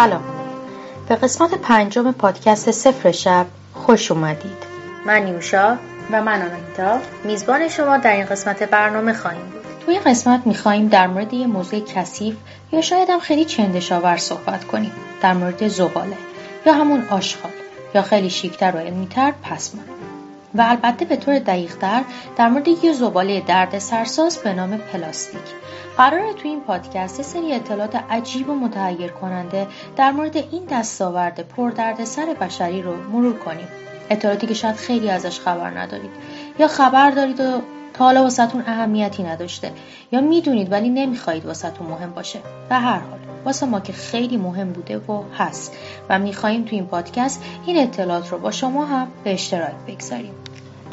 سلام. به قسمت پنجم پادکست صفر شب خوش اومدید. من نیوشا و من آنایتا میزبان شما در این قسمت برنامه خواهیم بود. توی این قسمت میخواییم در مورد یه موضوع کثیف یا شاید هم خیلی چندشاور صحبت کنیم. در مورد زباله یا همون آشغال یا خیلی شیکتر و علمیتر پسمان و البته به طور دقیقتر در مورد یه زباله درد سرساز به نام پلاستیک. قراره تو این پادکست سری اطلاعات عجیب و متحیر کننده در مورد این دستاورد پر درد سر بشری رو مرور کنیم. اطلاعاتی که شاید خیلی ازش خبر ندارید. یا خبر دارید و تا حالا واسهتون اهمیتی نداشته. یا می‌دونید ولی نمی‌خواهید واسهتون مهم باشه. به هر حال واسه ما که خیلی مهم بوده و هست و می‌خواهیم تو این پادکست این اطلاعات رو با شما هم به اشتراک بگذاریم.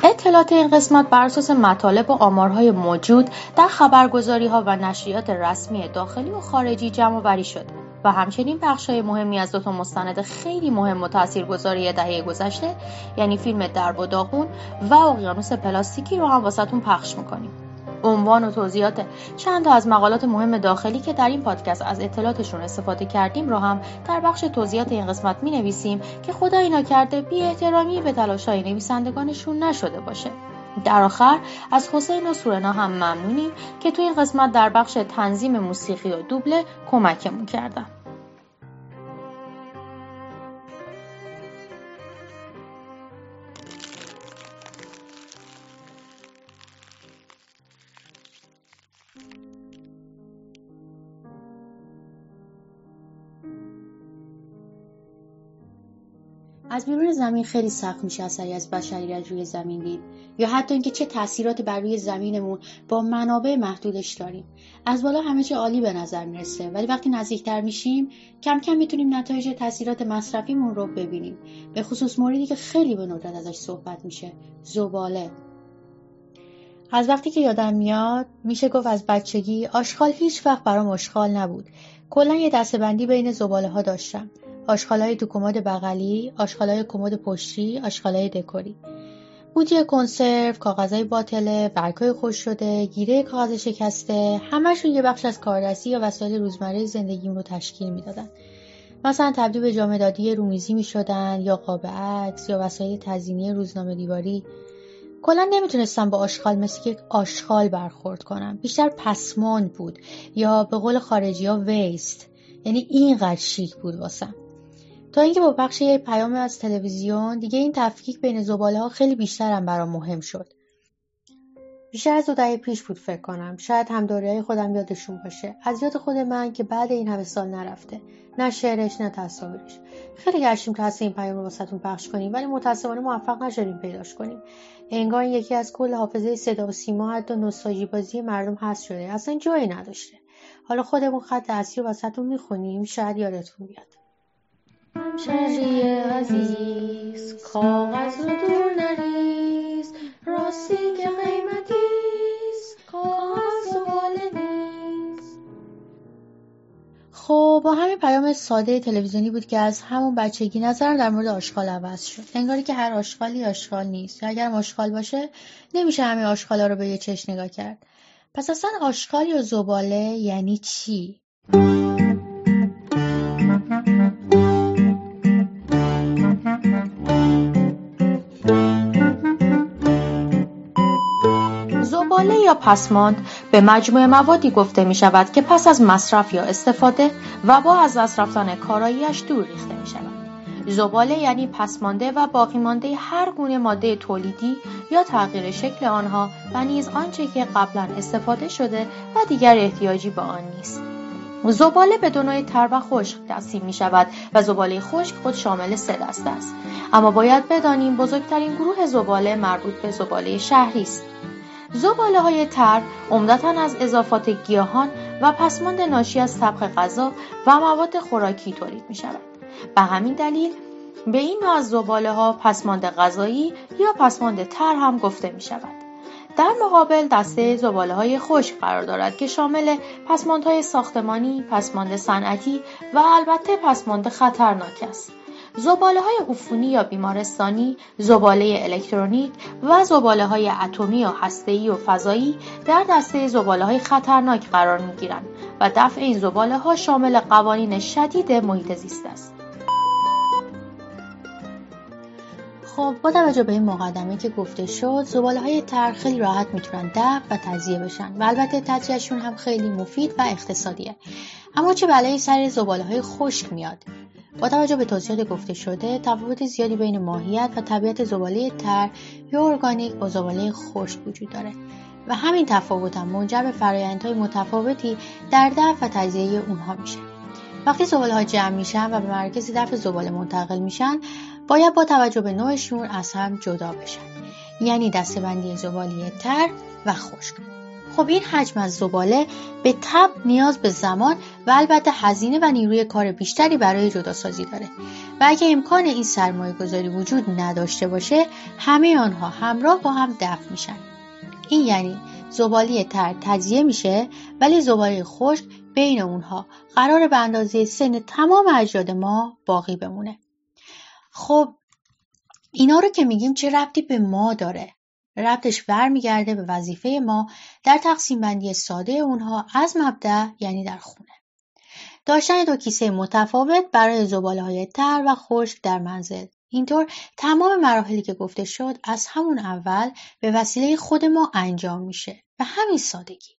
اطلاعات این قسمت بر اساس مطالب و آمارهای موجود در خبرگزاری ها و نشریات رسمی داخلی و خارجی جمع وری شده و همچنین های مهمی از دو تا مستند خیلی مهم و تاثیرگذاری دهه گذشته یعنی فیلم درب و داغون و اقیانوس پلاستیکی رو هم واسهتون پخش می‌کنیم. عنوان و توضیحات چند تا از مقالات مهم داخلی که در این پادکست از اطلاعاتشون استفاده کردیم رو هم در بخش توضیحات این قسمت می نویسیم که خدا اینا کرده بی احترامی به تلاش های نویسندگانشون نشده باشه. در آخر از حسین و سورنا هم ممنونیم که تو این قسمت در بخش تنظیم موسیقی و دوبله کمکمون کردن. از بیرون زمین خیلی سخت میشه اثری از بشریت روی زمین دید. یا حتی اینکه چه تاثیراتی بر روی زمینمون با منابع محدودش داریم. از بالا همه چی عالی به نظر می‌رسه. ولی وقتی نزدیکتر میشیم کم کم می‌تونیم نتایج تاثیرات مصرفیمون رو ببینیم. به خصوص موردی که خیلی به ندرت ازش صحبت میشه زباله. از وقتی که یادم میاد میشه گفت از بچگی آشغال هیچ وقت برام آشغال نبود کلا یه دستبندی بین زباله ها داشتم آشغالای تو کمد بغلی، آشغالای کمد پشتی، آشغالای دکوری. بودی کنسرو، کاغذهای باطله، برگهای خوش شده، گیره کاغذ شکسته، همشون یه بخش از کاردستی یا وسایل روزمره زندگیم رو تشکیل می‌دادن. مثلا تبدیل به جامدادی رومیزی می شدن یا قاب عکس یا وسایل تزینی روزنامه دیواری کلا نمی‌تونستم با آشغال مثل یک آشغال برخورد کنم. بیشتر پسماند بود یا به قول خارجی ها ویست یعنی اینقدر شیک بود واسم. تا اینکه با پخش یک پیام از تلویزیون دیگه این تفکیک بین زباله ها خیلی بیشتر هم برام مهم شد. بیشتر از دو دهه پیش بود فکر کنم. شاید هم های خودم یادشون باشه. از یاد خود من که بعد این همه سال نرفته. نه شعرش نه تصاویرش. خیلی گشتیم تا این پیام رو واسهتون پخش کنیم ولی متاسفانه موفق نشدیم پیداش کنیم. انگار یکی از کل حافظه صدا و سیما حتی نوستالژی بازی مردم هست شده. اصلا جایی نداشته. حالا خودمون خط اصلی واسهتون می‌خونیم. شاید یادتون بیاد. همشهری عزیز کاغذ رو دور نریز. راستی که با همین پیام ساده تلویزیونی بود که از همون بچگی نظر در مورد آشغال عوض شد. انگاری که هر آشغالی آشغال نیست. اگر آشغال باشه نمیشه همه آشغالا رو به یه چش نگاه کرد. پس اصلا آشغال یا زباله یعنی چی؟ یا پسماند به مجموع موادی گفته می شود که پس از مصرف یا استفاده و با از دست رفتن کاراییش دور ریخته می شود. زباله یعنی پسمانده و باقی مانده هر گونه ماده تولیدی یا تغییر شکل آنها و نیز آنچه که قبلا استفاده شده و دیگر احتیاجی به آن نیست. زباله به دو نوع تر و خشک تقسیم می شود و زباله خشک خود شامل سه دسته است اما باید بدانیم بزرگترین گروه زباله مربوط به زباله شهری است زباله های تر عمدتا از اضافات گیاهان و پسماند ناشی از طبخ غذا و مواد خوراکی تولید می شود. به همین دلیل به این نوع از زباله ها پسماند غذایی یا پسماند تر هم گفته می شود. در مقابل دسته زباله های خشک قرار دارد که شامل پسماندهای ساختمانی، پسماند صنعتی و البته پسماند خطرناک است. زباله های عفونی یا بیمارستانی، زباله الکترونیک و زباله های اتمی و هسته‌ای و فضایی در دسته زباله های خطرناک قرار می گیرند و دفع این زباله ها شامل قوانین شدید محیط زیست است. خب با توجه به این مقدمه که گفته شد زباله های تر خیلی راحت می‌تونن دفع و تجزیه بشن و البته تجزیهشون هم خیلی مفید و اقتصادیه اما چه بلایی سر زباله های خشک میاد با توجه به توضیحات گفته شده تفاوت زیادی بین ماهیت و طبیعت زباله تر یا ارگانیک با زباله خشک وجود داره. و همین تفاوت هم منجر به فرایندهای متفاوتی در دفع و تجزیه اونها میشه. وقتی زباله ها جمع میشن و به مرکز دفع زباله منتقل میشن باید با توجه به نوعشون از هم جدا بشن. یعنی دستبندی زباله تر و خشک. خب این حجم از زباله به تب نیاز به زمان و البته هزینه و نیروی کار بیشتری برای جداسازی داره. و اگه امکان این سرمایه گذاری وجود نداشته باشه همه آنها همراه با هم دفع میشن. این یعنی زباله تر تجزیه میشه ولی زباله خشک بین اونها قرار به اندازه سن تمام اجداد ما باقی بمونه. خب اینا رو که میگیم چه ربطی به ما داره؟ ربطش برمیگرده به وظیفه ما در تقسیم بندی ساده اونها از مبدع یعنی در خونه. داشتن دو کیسه متفاوت برای زباله های تر و خشک در منزل. اینطور تمام مراحلی که گفته شد از همون اول به وسیله خود ما انجام میشه. به همین سادگی.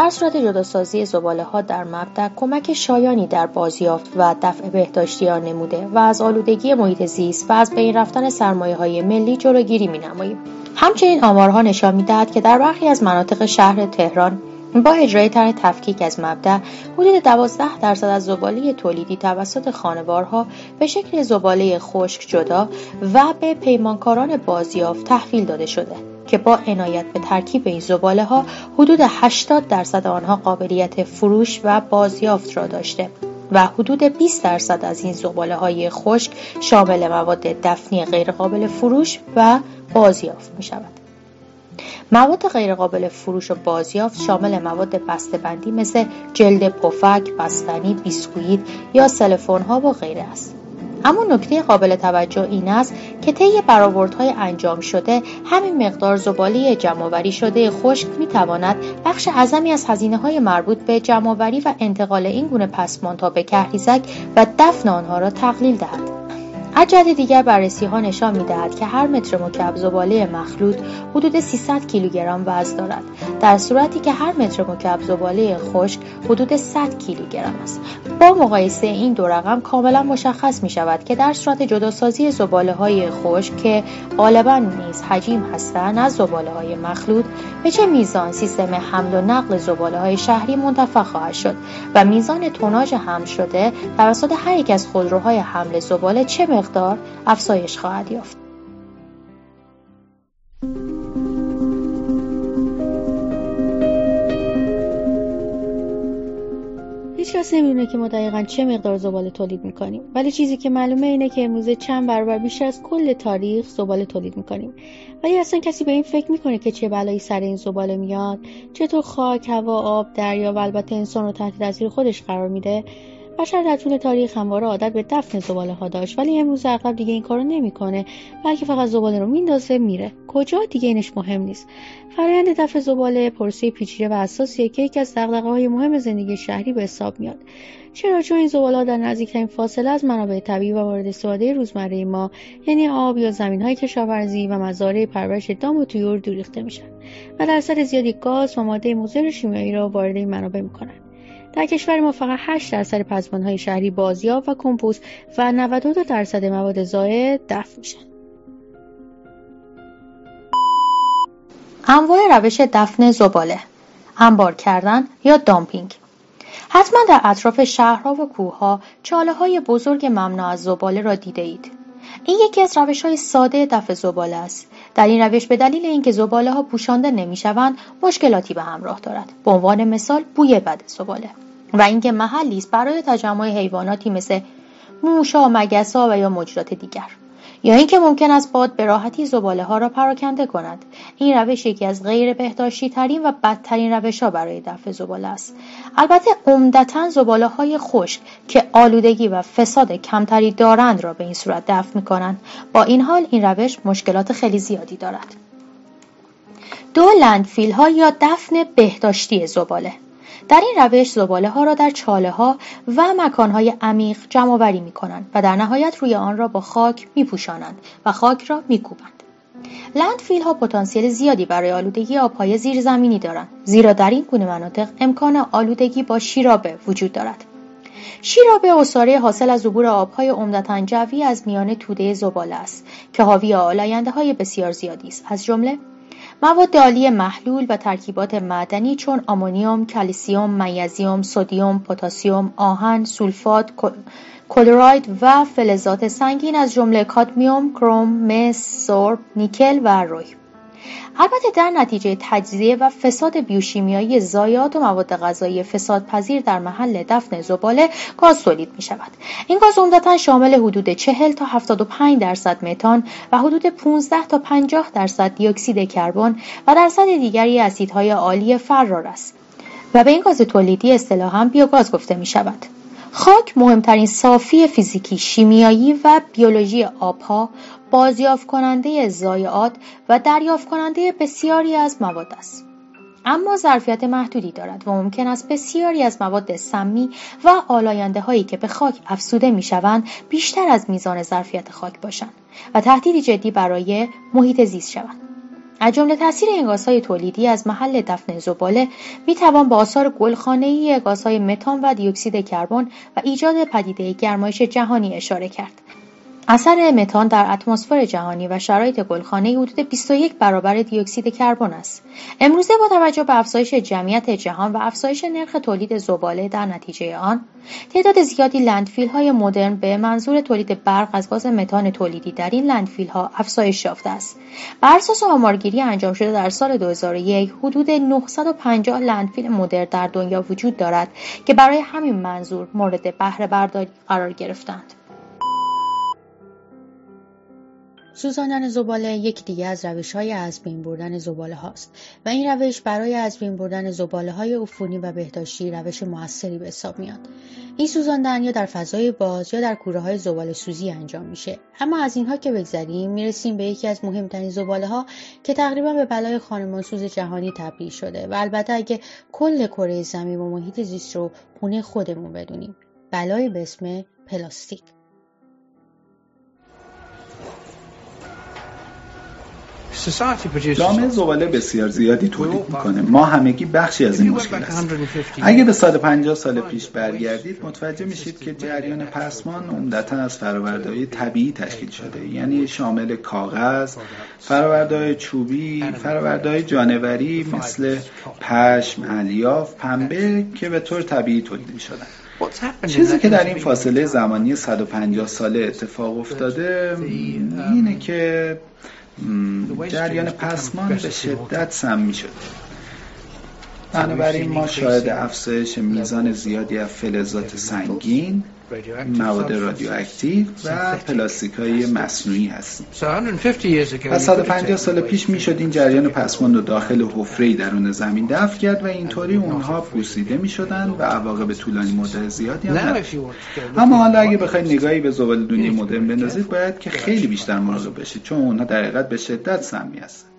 در صورت جداسازی ها در مبدع کمک شایانی در بازیافت و دفع بهداشتیان نموده و از آلودگی محیط زیست و از بین رفتن های ملی جلوگیری نماییم. همچنین آمارها نشان می‌دهد که در برخی از مناطق شهر تهران با اجرای طرح تفکیک از مبدع حدود 12 درصد از زباله تولیدی توسط خانوارها به شکل زباله خشک جدا و به پیمانکاران بازیافت تحویل داده شده که با عنایت به ترکیب این زباله ها حدود 80 درصد آنها قابلیت فروش و بازیافت را داشته و حدود 20 درصد از این زباله های خشک شامل مواد دفنی غیرقابل فروش و بازیافت می شود. مواد غیرقابل فروش و بازیافت شامل مواد بندی مثل جلد پفک، بستنی، بیسکویت یا سلفون ها و غیره است. اما نکته قابل توجه این است که طی برآوردهای انجام شده همین مقدار زباله جمعآوری شده خشک می‌تواند بخش اعظمی از هزینه های مربوط به جمعآوری و انتقال این گونه پسماندها به کهریزک و دفن آنها را تقلیل دهد. از دیگر بررسی ها نشان می دهد که هر متر مکعب زباله مخلوط حدود 300 کیلوگرم وزن دارد. در صورتی که هر متر مکعب زباله خشک حدود 100 کیلوگرم است. با مقایسه این دو رقم کاملا مشخص می شود که در صورت جداسازی زباله های خشک که غالبا نیز حجیم هستند از زباله های مخلوط به چه میزان سیستم حمل و نقل زباله های شهری منتفع خواهد شد و میزان توناژ حمل شده توسط هر یک از خودروهای حمل زباله چه مقدار افزایش خواهد یافت. هیچ کس نمی‌دونه که ما دقیقا چه مقدار زباله تولید می‌کنیم. ولی چیزی که معلومه اینه که امروزه چند برابر بیشتر از کل تاریخ زباله تولید می‌کنیم. ولی اصلا کسی به این فکر می‌کنه که چه بلایی سر این زباله میاد چطور خاک هوا آب دریا و البته انسان رو تحت تاثیر خودش قرار میده. بشر در طول تاریخ همواره عادت به دفن زباله ها داشت ولی امروز اغلب دیگه این کارو نمی‌کنه بلکه فقط زباله رو میندازه میره. کجا؟ دیگه اینش مهم نیست. فرایند دفع زباله پرسه پیچیده و اساسیه که یکی از دغدغه های مهم زندگی شهری به حساب میاد. چرا؟ چون این زباله در نزدیکترین فاصله از منابع طبیعی و مورد استفاده روزمره ما یعنی آب یا زمین های کشاورزی و مزارع پرورش دام و طیور دور ریخته میشن و درصد زیادی گاز و ماده مضر شیمیایی را وارد این منابع می‌کنن. در کشور ما فقط 8 درصد های شهری بازیافت و کمپوست و 92 درصد مواد زائد دفع میشن. انواع روش دفن زباله انبار کردن یا دامپینگ حتما در اطراف شهرها و کوهها چاله های بزرگ ممنوع از زباله را دیده اید. این یکی از روش های ساده دفع زباله است. در این روش به دلیل اینکه زباله ها پوشانده نمی‌شوند مشکلاتی به همراه دارد. به عنوان مثال بوی بد زباله و اینکه محلی است برای تجمع حیواناتی مثل موشها مگسها و یا موجودات دیگر یا اینکه ممکن است باد به راحتی زباله ها را پراکنده کند. این روش یکی از غیر بهداشتی ترین و بدترین روش ها برای دفع زباله است. البته عمدتا زباله های خشک که آلودگی و فساد کمتری دارند را به این صورت دفع می کنند با این حال این روش مشکلات خیلی زیادی دارد. دو landfill ها یا دفن بهداشتی زباله. در این روش زباله ها را در چاله ها و مکان های عمیق جمع آوری می کنند و در نهایت روی آن را با خاک می پوشانند و خاک را می کوبند. landfill ها پتانسیل زیادی برای آلودگی آبهای زیرزمینی دارند زیرا در این گونه مناطق امکان آلودگی با شیرابه وجود دارد شیرابه اصاره حاصل از عبور آبهای عمدتا جوی از میان توده زباله است که حاوی آلاینده های بسیار زیادی است از جمله مواد عالی محلول و ترکیبات معدنی چون آمونیوم، کلسیوم، منیزیم، سدیم، پتاسیم، آهن، سولفات، کلراید و فلزات سنگین از جمله کادمیوم، کروم، مس، سرب، نیکل و روی البته در نتیجه تجزیه و فساد بیوشیمیایی زایات و مواد غذایی فسادپذیر در محل دفن زباله گاز تولید می شود این گاز عمدتا شامل حدود 40 تا 75 درصد متان و حدود 15 تا 50 درصد دیوکسید کربن و درصد دیگری اسیدهای عالی فرار است. و به این گاز تولیدی اصطلاحا بیوگاز گفته می شود خاک مهمترین صافی فیزیکی، شیمیایی و بیولوژی آبها، بازیافت کننده ضایعات و دریافت کننده بسیاری از مواد است. اما ظرفیت محدودی دارد و ممکن است بسیاری از مواد سمی و آلاینده هایی که به خاک افسوده می شوند بیشتر از میزان ظرفیت خاک باشند و تهدیدی جدی برای محیط زیست شوند. از جمله تاثیر این گازهای تولیدی از محل دفن زباله می توان به آثار گلخانه‌ای گازهای متان و دیوکسید کربن و ایجاد پدیده گرمایش جهانی اشاره کرد اثر متان در اتمسفر جهانی و شرایط گلخانه حدود 21 برابر دیوکسید کربن است. امروزه با توجه به افزایش جمعیت جهان و افزایش نرخ تولید زباله در نتیجه آن، تعداد زیادی landfill های مدرن به منظور تولید برق از گاز متان تولیدی در این landfill ها افزایش یافته است. بر اساس آمارگیری انجام شده در سال 2001 حدود 950 landfill مدرن در دنیا وجود دارد که برای همین منظور مورد بهره برداری قرار گرفتند. سوزاندن زباله یک دیگه از روش های از بین بردن زباله هاست و این روش برای از بین بردن زباله های عفونی و بهداشتی روش موثری به حساب میاد. این سوزاندن یا در فضای باز یا در کوره های زباله سوزی انجام میشه. اما از اینها که بگذریم می‌رسیم به یکی از مهمترین زباله ها که تقریبا به بلای خانمانسوز جهانی تبدیل شده و البته اگه کل کره زمین و محیط زیست رو خونه خودمون بدونیم. بلای به اسم پلاستیک. جامعه زباله بسیار زیادی تولید می‌کنه. ما همگی بخشی از این مشکل هستیم. اگه به سال 50 سال پیش برگردید متوجه میشید که جریان پسمان عمدتا از فرآوردهای طبیعی تشکیل شده. یعنی شامل کاغذ فرآوردهای چوبی فرآوردهای جانوری مثل پشم الیاف پنبه که به طور طبیعی تولید می‌شدن. چیزی که در این فاصله زمانی 150 ساله اتفاق افتاده اینه که جریان پسمان به شدت سمی شده بنابراین ما شاهد افزایش میزان زیادی از فلزات سنگین مواد رادیواکتیو و پلاستیک. های مصنوعی هستیم. و 150 سال پیش می‌شد این جریان پسمان رو داخل حفره درون زمین دفع کرد و اینطوری اونها پوسیده می‌شدن و عواقب طولانی مدت زیادی هم اما حالا اگه بخواید نگاهی به زباله دنیا مدرن بندازید باید که خیلی بیشتر مراقب بشید چون اونها در حقیقت به شدت سمی هستن.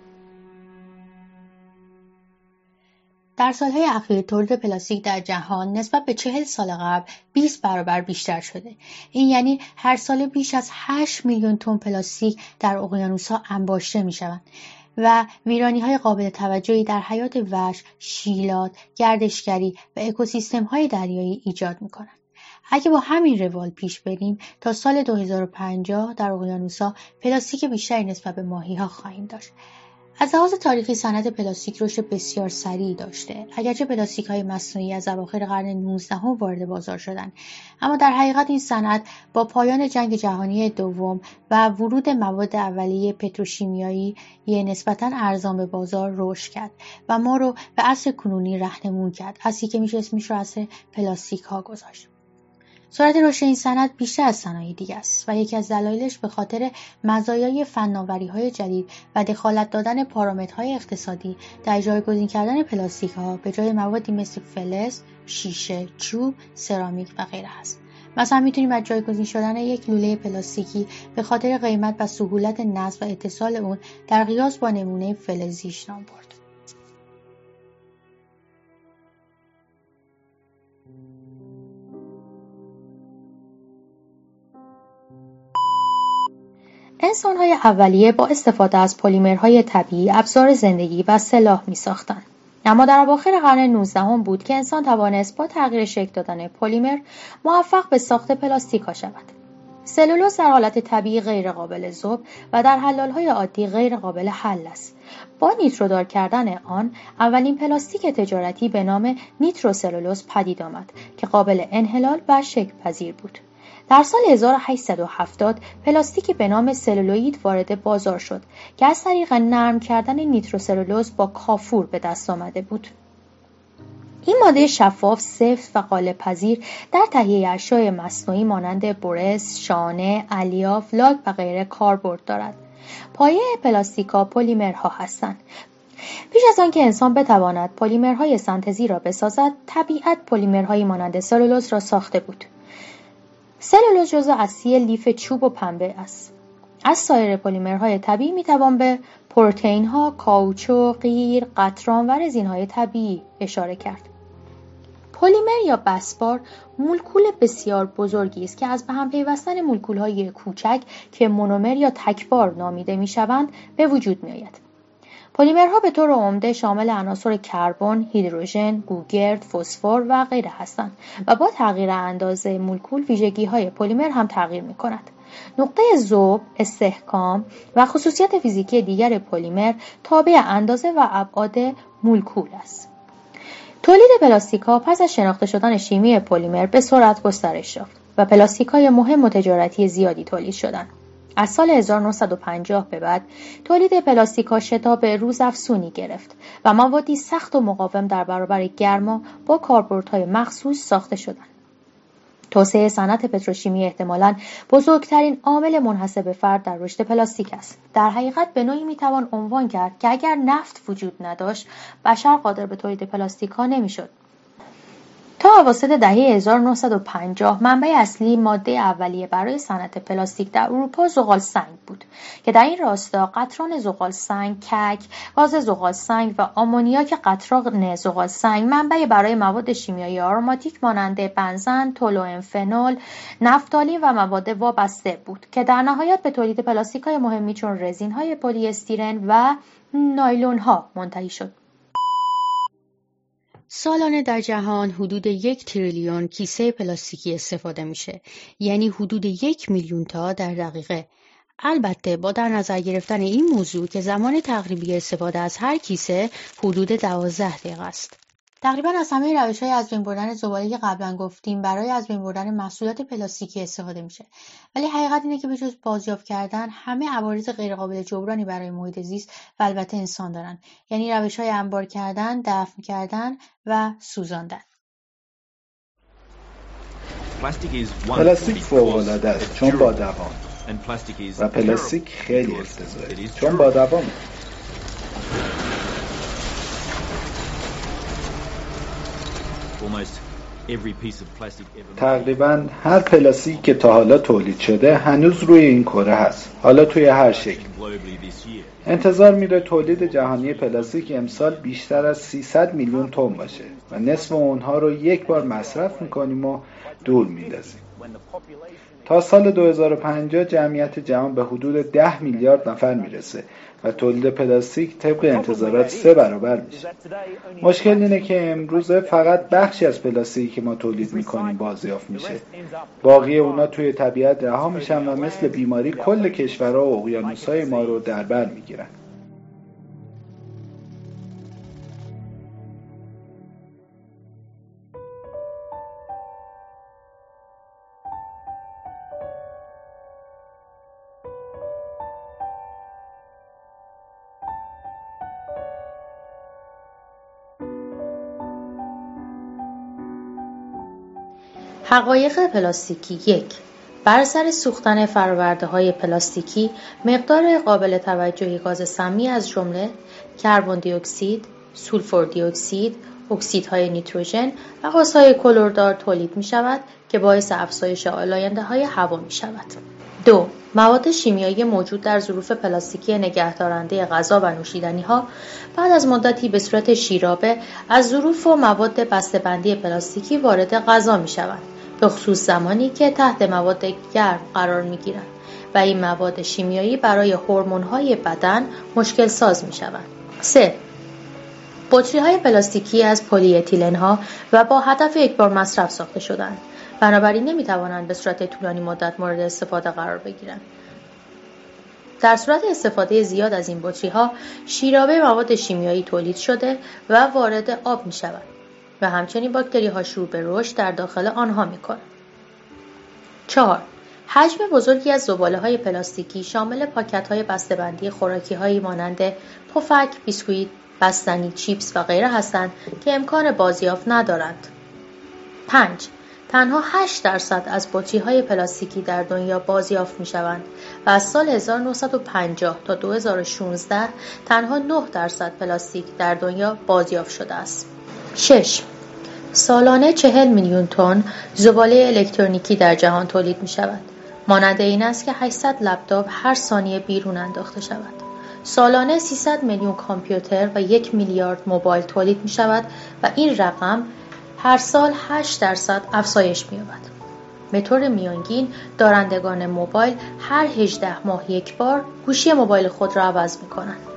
در سالهای اخیر تولید پلاستیک در جهان نسبت به چهل سال قبل 20 برابر بیشتر شده. این یعنی هر سال بیش از 8 میلیون تن پلاستیک در اقیانوسها انباشته می شوند. و ویرانی های قابل توجهی در حیات وحش، شیلات، گردشگری و اکوسیستم های دریایی ایجاد می کنند. اگه با همین روال پیش بریم تا سال 2050 در اقیانوسها پلاستیک بیشتری نسبت به ماهی ها خواهیم داشت از لحاظ تاریخی صنعت پلاستیک رشد بسیار سریعی داشته. اگرچه پلاستیک های مصنوعی از اواخر قرن 19 هم وارد بازار شدند. اما در حقیقت این صنعت با پایان جنگ جهانی دوم و ورود مواد اولیه پتروشیمیایی نسبتا ارزان به بازار رشد کرد و ما رو به عصر کنونی رهنمون کرد. اصلی که میشه اسمش رو عصر پلاستیک ها گذاشت. سرعت رشد این صنعت بیشتر از صنایع دیگه است و یکی از دلایلش به خاطر مزایای های جدید و دخالت دادن پارامترهای اقتصادی در جایگزین کردن پلاستیک ها به جای موادی مثل فلز، شیشه، چوب، سرامیک و غیره است. مثلا می‌تونیم از جایگزین شدن یک لوله پلاستیکی به خاطر قیمت و سهولت نصب و اتصال اون در قیاس با نمونه فلزیش نام برد. انسانهای اولیه با استفاده از پلیمرهای طبیعی ابزار زندگی و سلاح می ساختن. اما در اواخر قرن 19 بود که انسان توانست با تغییر شکل دادن پلیمر موفق به ساخت پلاستیک شود. سلولوز در حالت طبیعی غیر قابل ذوب و در حلالهای عادی غیر قابل حل است. با نیترودار کردن آن اولین پلاستیک تجارتی به نام نیتروسلولوز پدید آمد که قابل انحلال و شکل پذیر بود. در سال 1870 پلاستیکی به نام سلولوید وارد بازار شد که از طریق نرم کردن نیتروسلولوز با کافور به دست آمده بود. این ماده شفاف، سفت و قالب پذیر در تهیه اشیاء مصنوعی مانند برس، شانه، الیاف، لاک و غیره کاربرد دارد. پایه پلاستیکا پلیمرها هستند. پیش از آنکه انسان بتواند پلیمرهای سنتزی را بسازد، طبیعت پلیمرهایی مانند سلولوز را ساخته بود. سلولوز جزء اصلی لیف چوب و پنبه است. از سایر پلیمرهای طبیعی می‌توان به پروتئین ها، کاوچو، غیر، قطران و رزین های طبیعی اشاره کرد. پلیمر یا بسبار مولکول بسیار بزرگی است که از به هم پیوستن مولکول های کوچک که مونومر یا تکبار نامیده می شوند به وجود می آید. پلیمرها به طور عمده شامل عناصر کربن، هیدروژن، گوگرد، فسفر و غیره هستند و با تغییر اندازه مولکول ویژگی های پلیمر هم تغییر می کند. نقطه ذوب، استحکام و خصوصیت فیزیکی دیگر پلیمر تابع اندازه و ابعاد مولکول است. تولید پلاستیک ها پس از شناخته شدن شیمی پلیمر به سرعت گسترش یافت و پلاستیک های مهم و تجارتی زیادی تولید شدند. از سال 1950 به بعد تولید پلاستیکا شتاب روزافزونی گرفت و موادی سخت و مقاوم در برابر گرما با کاربردهای مخصوص ساخته شدند. توسعه صنعت پتروشیمی احتمالاً بزرگترین عامل منحصر فرد در رشد پلاستیک است در حقیقت به نوعی می‌توان عنوان کرد که اگر نفت وجود نداشت بشر قادر به تولید پلاستیک ها نمی‌شد تا اواسط دهه 1950 منبع اصلی ماده اولیه برای صنعت پلاستیک در اروپا زغال سنگ بود که در این راستا قطران زغال سنگ کک گاز زغال سنگ و آمونیاک قطران زغال سنگ منبع برای مواد شیمیایی آروماتیک مانند بنزن تولوئن فنول نفتالین و مواد وابسته بود که در نهایت به تولید پلاستیک های مهمی چون رزین های پلی استیرن و نایلون ها منتهی شد. سالانه در جهان حدود یک تریلیون کیسه پلاستیکی استفاده میشه. یعنی حدود یک میلیون تا در دقیقه. البته با در نظر گرفتن این موضوع که زمان تقریبی استفاده از هر کیسه حدود دوازده دقیقه است. تقریبا از همه های از بین بردن زباله که قبلا گفتیم برای از بین بردن محصولات پلاستیکی استفاده میشه. ولی حقیقت اینه که به جز بازیافت کردن همه عوارض غیرقابل جبرانی برای محیط زیست و البته انسان دارن. یعنی روش های انبار کردن دفن کردن و سوزاندن. پلاستیک فوق العاده است چون با دوام. و پلاستیک خیلی افتضاحه چون با دوام. تقریبا هر پلاستیک که تا حالا تولید شده هنوز روی این کره هست. حالا توی هر شکل. انتظار میره تولید جهانی پلاستیک امسال بیشتر از 300 میلیون تن باشه و نصف اونها رو یک بار مصرف می‌کنیم و دور میندازیم. تا سال 2050 جمعیت جهان به حدود 10 میلیارد نفر می‌رسه. و تولید پلاستیک طبق انتظارات سه برابر میشه. مشکل اینه که امروزه فقط بخشی از پلاستیکی که ما تولید می‌کنیم بازیافت میشه. باقی اونا توی طبیعت رها میشن و مثل بیماری کل کشورها و اقیانوسهای ما رو در بر می‌گیرن. حقایق پلاستیکی یک بر اثر سوختن فرآورده های پلاستیکی مقدار قابل توجهی گاز سمی از جمله کربن دی اکسید، سولفور دی اکسید، اکسیدهای نیتروژن و گازهای کلوردار تولید می شود که باعث افزایش آلاینده های هوا می شود. دو مواد شیمیایی موجود در ظروف پلاستیکی نگهدارنده غذا و نوشیدنی ها بعد از مدتی به صورت شیرابه از ظروف و مواد بسته‌بندی پلاستیکی وارد غذا می شوند به خصوص زمانی که تحت مواد گرم قرار می گیرند و این مواد شیمیایی برای های بدن مشکل ساز می شوند. 3. بطری های پلاستیکی از پلی اتیلن ها و با هدف یک بار مصرف ساخته شدند. بنابراین نمی توانند به صورت طولانی مدت مورد استفاده قرار بگیرند. در صورت استفاده زیاد از این بطری ها شیرابه مواد شیمیایی تولید شده و وارد آب می شود و همچنین باکتری ها شروع به رشد در داخل آنها می کنند. 4. حجم بزرگی از زباله های پلاستیکی شامل پاکت های بسته‌بندی خوراکی هایی مانند پفک، بیسکویت، بستنی، چیپس و غیره هستند که امکان بازیافت ندارند. 5. تنها 8 درصد از های پلاستیکی در دنیا بازیافت می‌شوند و از سال 1950 تا 2016 تنها 9 درصد پلاستیک در دنیا بازیافت شده است. 6. سالانه 40 میلیون تن زباله الکترونیکی در جهان تولید می شود. مانند این است که 800 لپتاپ هر ثانیه بیرون انداخته شود. سالانه 300 میلیون کامپیوتر و یک میلیارد موبایل تولید می شود و این رقم هر سال 8 درصد افزایش می‌یابد. به طور میانگین دارندگان موبایل هر 18 ماه یک بار گوشی موبایل خود را عوض می‌کنند.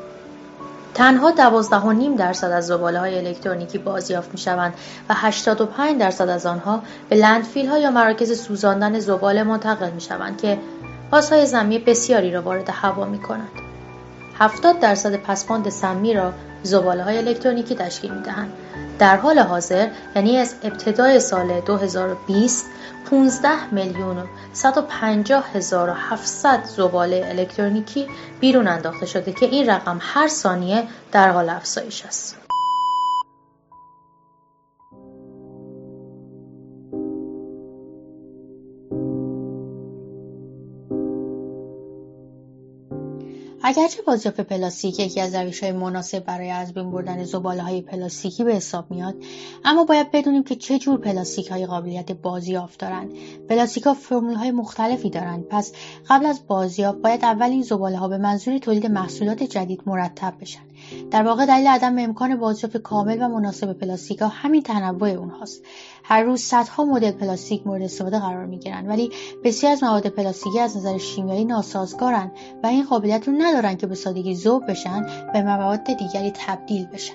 تنها 12.5 درصد از زباله های الکترونیکی بازیافت می شوند و 85 درصد از آنها به لندفیل ها یا مراکز سوزاندن زباله منتقل می شوند که گازهای زمینی بسیاری را وارد هوا می کنند. 70 درصد پسماند سمی را زباله های الکترونیکی تشکیل می دهند در حال حاضر یعنی از ابتدای سال 2020 15 میلیون و 150 هزار و 700 زباله الکترونیکی بیرون انداخته شده که این رقم هر ثانیه در حال افزایش است. اگرچه بازیافت پلاستیک یکی از های مناسب برای از بین بردن های پلاستیکی به حساب میاد اما باید بدونیم که چه جور های قابلیت بازیافت دارند. فرمول های مختلفی دارند. پس قبل از بازیافت باید اول این ها به منظور تولید محصولات جدید مرتب بشن. در واقع دلیل عدم امکان بازیافت کامل و مناسب پلاستیک ها همین تنوع اونهاست. هر روز صدها مدل پلاستیک مورد استفاده قرار می گیرند ولی بسیار از مواد پلاستیکی از نظر شیمیایی ناسازگارند و این قابلیت رو ندارن که به سادگی ذوب بشن به مواد دیگری تبدیل بشن.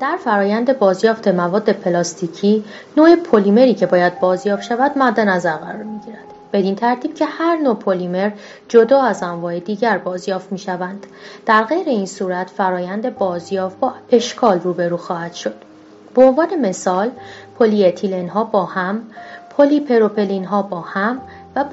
در فرایند بازیافت مواد پلاستیکی نوع پلیمری که باید بازیافت شود مد نظر قرار می‌گیرد. بدین ترتیب که هر نوع پلیمر جدا از انواع دیگر بازیافت می شوند. در غیر این صورت فرایند بازیافت با اشکال روبرو خواهد شد. به عنوان مثال پلی ها با هم، پلی پروپلین ها با هم و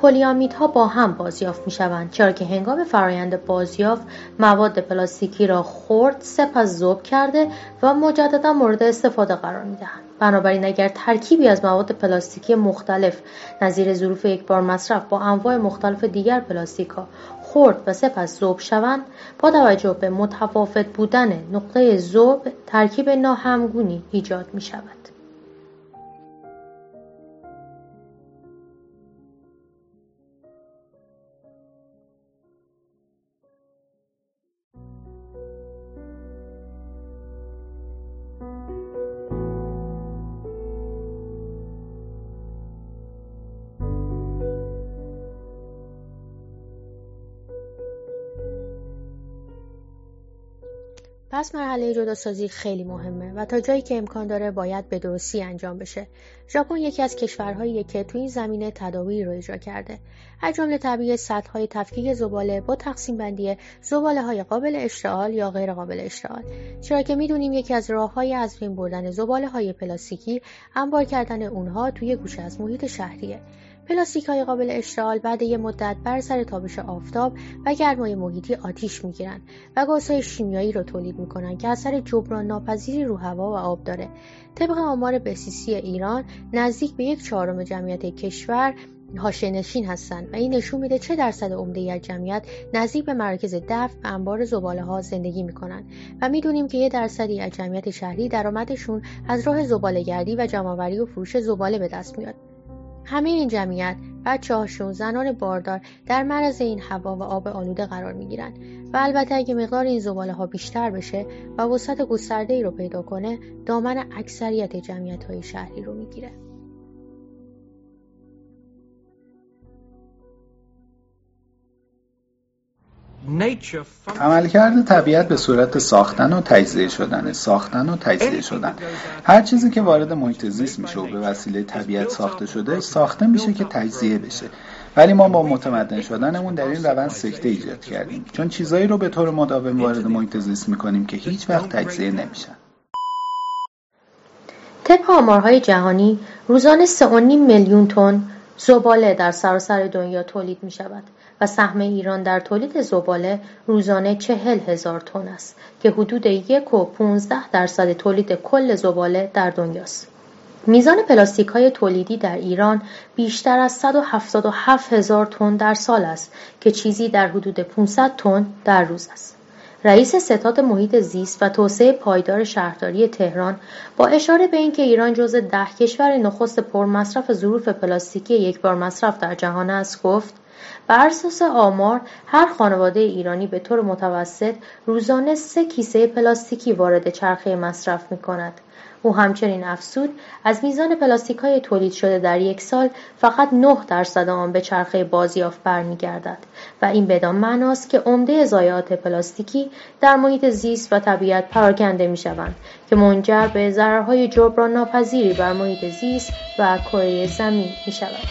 ها با هم بازیافت می شوند چرا که هنگام فرایند بازیافت مواد پلاستیکی را خرد سپس ذوب کرده و مجددا مورد استفاده قرار می دهند. بنابراین اگر ترکیبی از مواد پلاستیکی مختلف نظیر ظروف یک بار مصرف با انواع مختلف دیگر پلاستیک ها خرد و سپس ذوب شوند با توجه به متفاوت بودن نقطه ذوب ترکیب ناهمگونی ایجاد می شود. پس مرحله جداسازی خیلی مهمه و تا جایی که امکان داره باید به درستی انجام بشه. ژاپن یکی از کشورهایی که تو این زمینه تداوی رو اجرا کرده. از جمله طبیع سطح‌های تفکیک زباله با تقسیم بندی زباله های قابل اشتعال یا غیر قابل اشتعال. چرا که می‌دونیم یکی از راههای از بین بردن زباله های پلاستیکی انبار کردن اونها توی گوشه از محیط شهریه. پلاستیک های قابل اشتعال بعد یک مدت بر سر تابش آفتاب و گرمای محیطی آتیش می‌گیرند و گازهای شیمیایی را تولید می‌کنند که اثر جبران ناپذیری رو هوا و آب داره. طبق آمار بسیسی ایران نزدیک به یک چهارم جمعیت کشور حاشیه نشین هستند و این نشون میده چه درصد عمده از جمعیت نزدیک به مرکز دفع و انبار زباله ها زندگی می‌کنن. و می‌دونیم که یه درصدی از جمعیت شهری درآمدشون از راه زباله گردی و جمعآوری و فروش زباله به دست میاد. همه این جمعیت بچه هاشون زنان باردار در معرض این هوا و آب آلوده قرار می گیرن و البته اگه مقدار این زباله ها بیشتر بشه و وسط گسترده ای رو پیدا کنه دامن اکثریت جمعیت های شهری رو می‌گیره. عملکرد طبیعت به صورت ساختن و تجزیه شدن ساختن و تجزیه شدن. هر چیزی که وارد محیط زیست میشه و به وسیله طبیعت ساخته شده ساخته میشه که تجزیه بشه. ولی ما با متمدن شدنمون در این روند سکته ایجاد کردیم. چون چیزایی رو به طور مداوم وارد محیط زیست می‌کنیم که هیچ وقت تجزیه نمیشن. طبق آمارهای جهانی روزانه 3.5 میلیون تن زباله در سراسر دنیا تولید می شود و سهم ایران در تولید زباله روزانه چهل هزار تن است که حدود یک و 15 درصد تولید کل زباله در دنیاست. میزان پلاستیک های تولیدی در ایران بیشتر از 177 هزار تن در سال است که چیزی در حدود 500 تن در روز است. رئیس ستاد محیط زیست و توسعه پایدار شهرداری تهران با اشاره به اینکه ایران جزو ده کشور نخست پرمصرف ظروف پلاستیکی یکبار مصرف در جهان است گفت بر اساس آمار هر خانواده ایرانی به طور متوسط روزانه سه کیسه پلاستیکی وارد چرخه مصرف می کند. او همچنین افزود از میزان پلاستیک های تولید شده در یک سال فقط 9 درصد آن به چرخه بازیافت برمیگردد و این بدان معناست که عمده ضایعات پلاستیکی در محیط زیست و طبیعت پراکنده می شوند که منجر به ضررهای جبران ناپذیری بر محیط زیست و کره زمین می شود.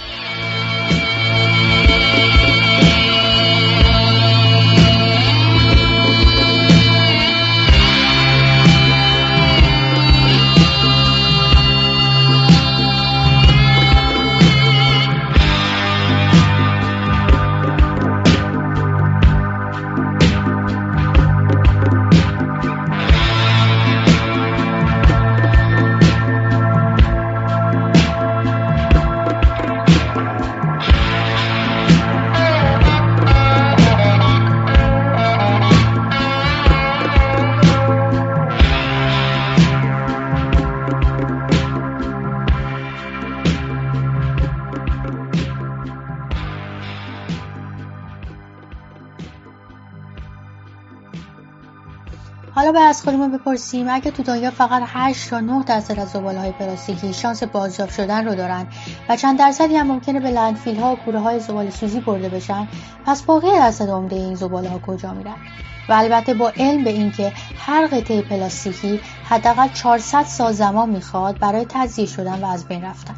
حالا به از خودمون بپرسیم اگه تو دنیا فقط 8 تا 9 درصد از زباله های پلاستیکی شانس بازیافت شدن رو دارن و چند درصدی هم ممکنه به landfill ها و کوره های زباله سوزی برده بشن پس باقی درصد عمده این زباله ها کجا میرن؟ و البته با علم به اینکه هر قطعه پلاستیکی حداقل 400 سال زمان می‌خواد برای تجزیه شدن و از بین رفتن.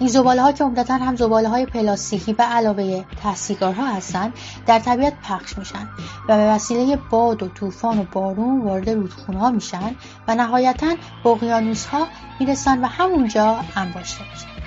این زباله ها که عمدتا هم زباله های پلاستیکی به علاوه ته سیگارها هستند در طبیعت پخش میشن و به وسیله باد و طوفان و بارون وارد رودخونه ها میشن و نهایتا به اقیانوس ها می‌رسن و همونجا انباشته میشن.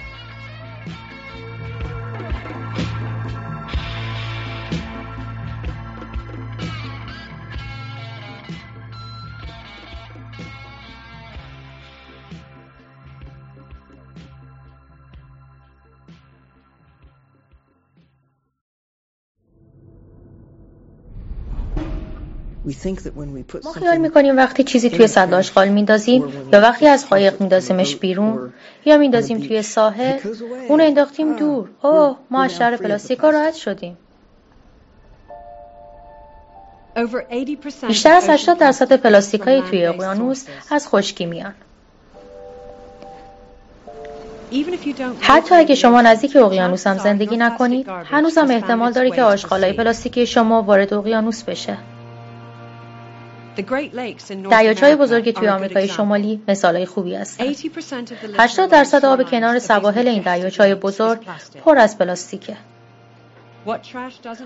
ما خیال می‌کنیم وقتی چیزی توی صد آشغال میندازیم یا وقتی از قایق میندازیمش بیرون یا میندازیم توی ساحل اون انداختیم دور. اوه ما از شهر پلاستیکا راحت شدیم. بیشتر از 80 درصد پلاستیک های توی اقیانوس از خشکی میان. حتی اگه شما نزدیک اقیانوس هم زندگی نکنید هنوزم احتمال داره که آشغالای پلاستیکی شما وارد اقیانوس بشه. دریاچه‌های بزرگ توی آمریکای شمالی مثالهای خوبی هستند. 80 درصد آب کنار سواحل این دریاچه‌های بزرگ پر از پلاستیکه.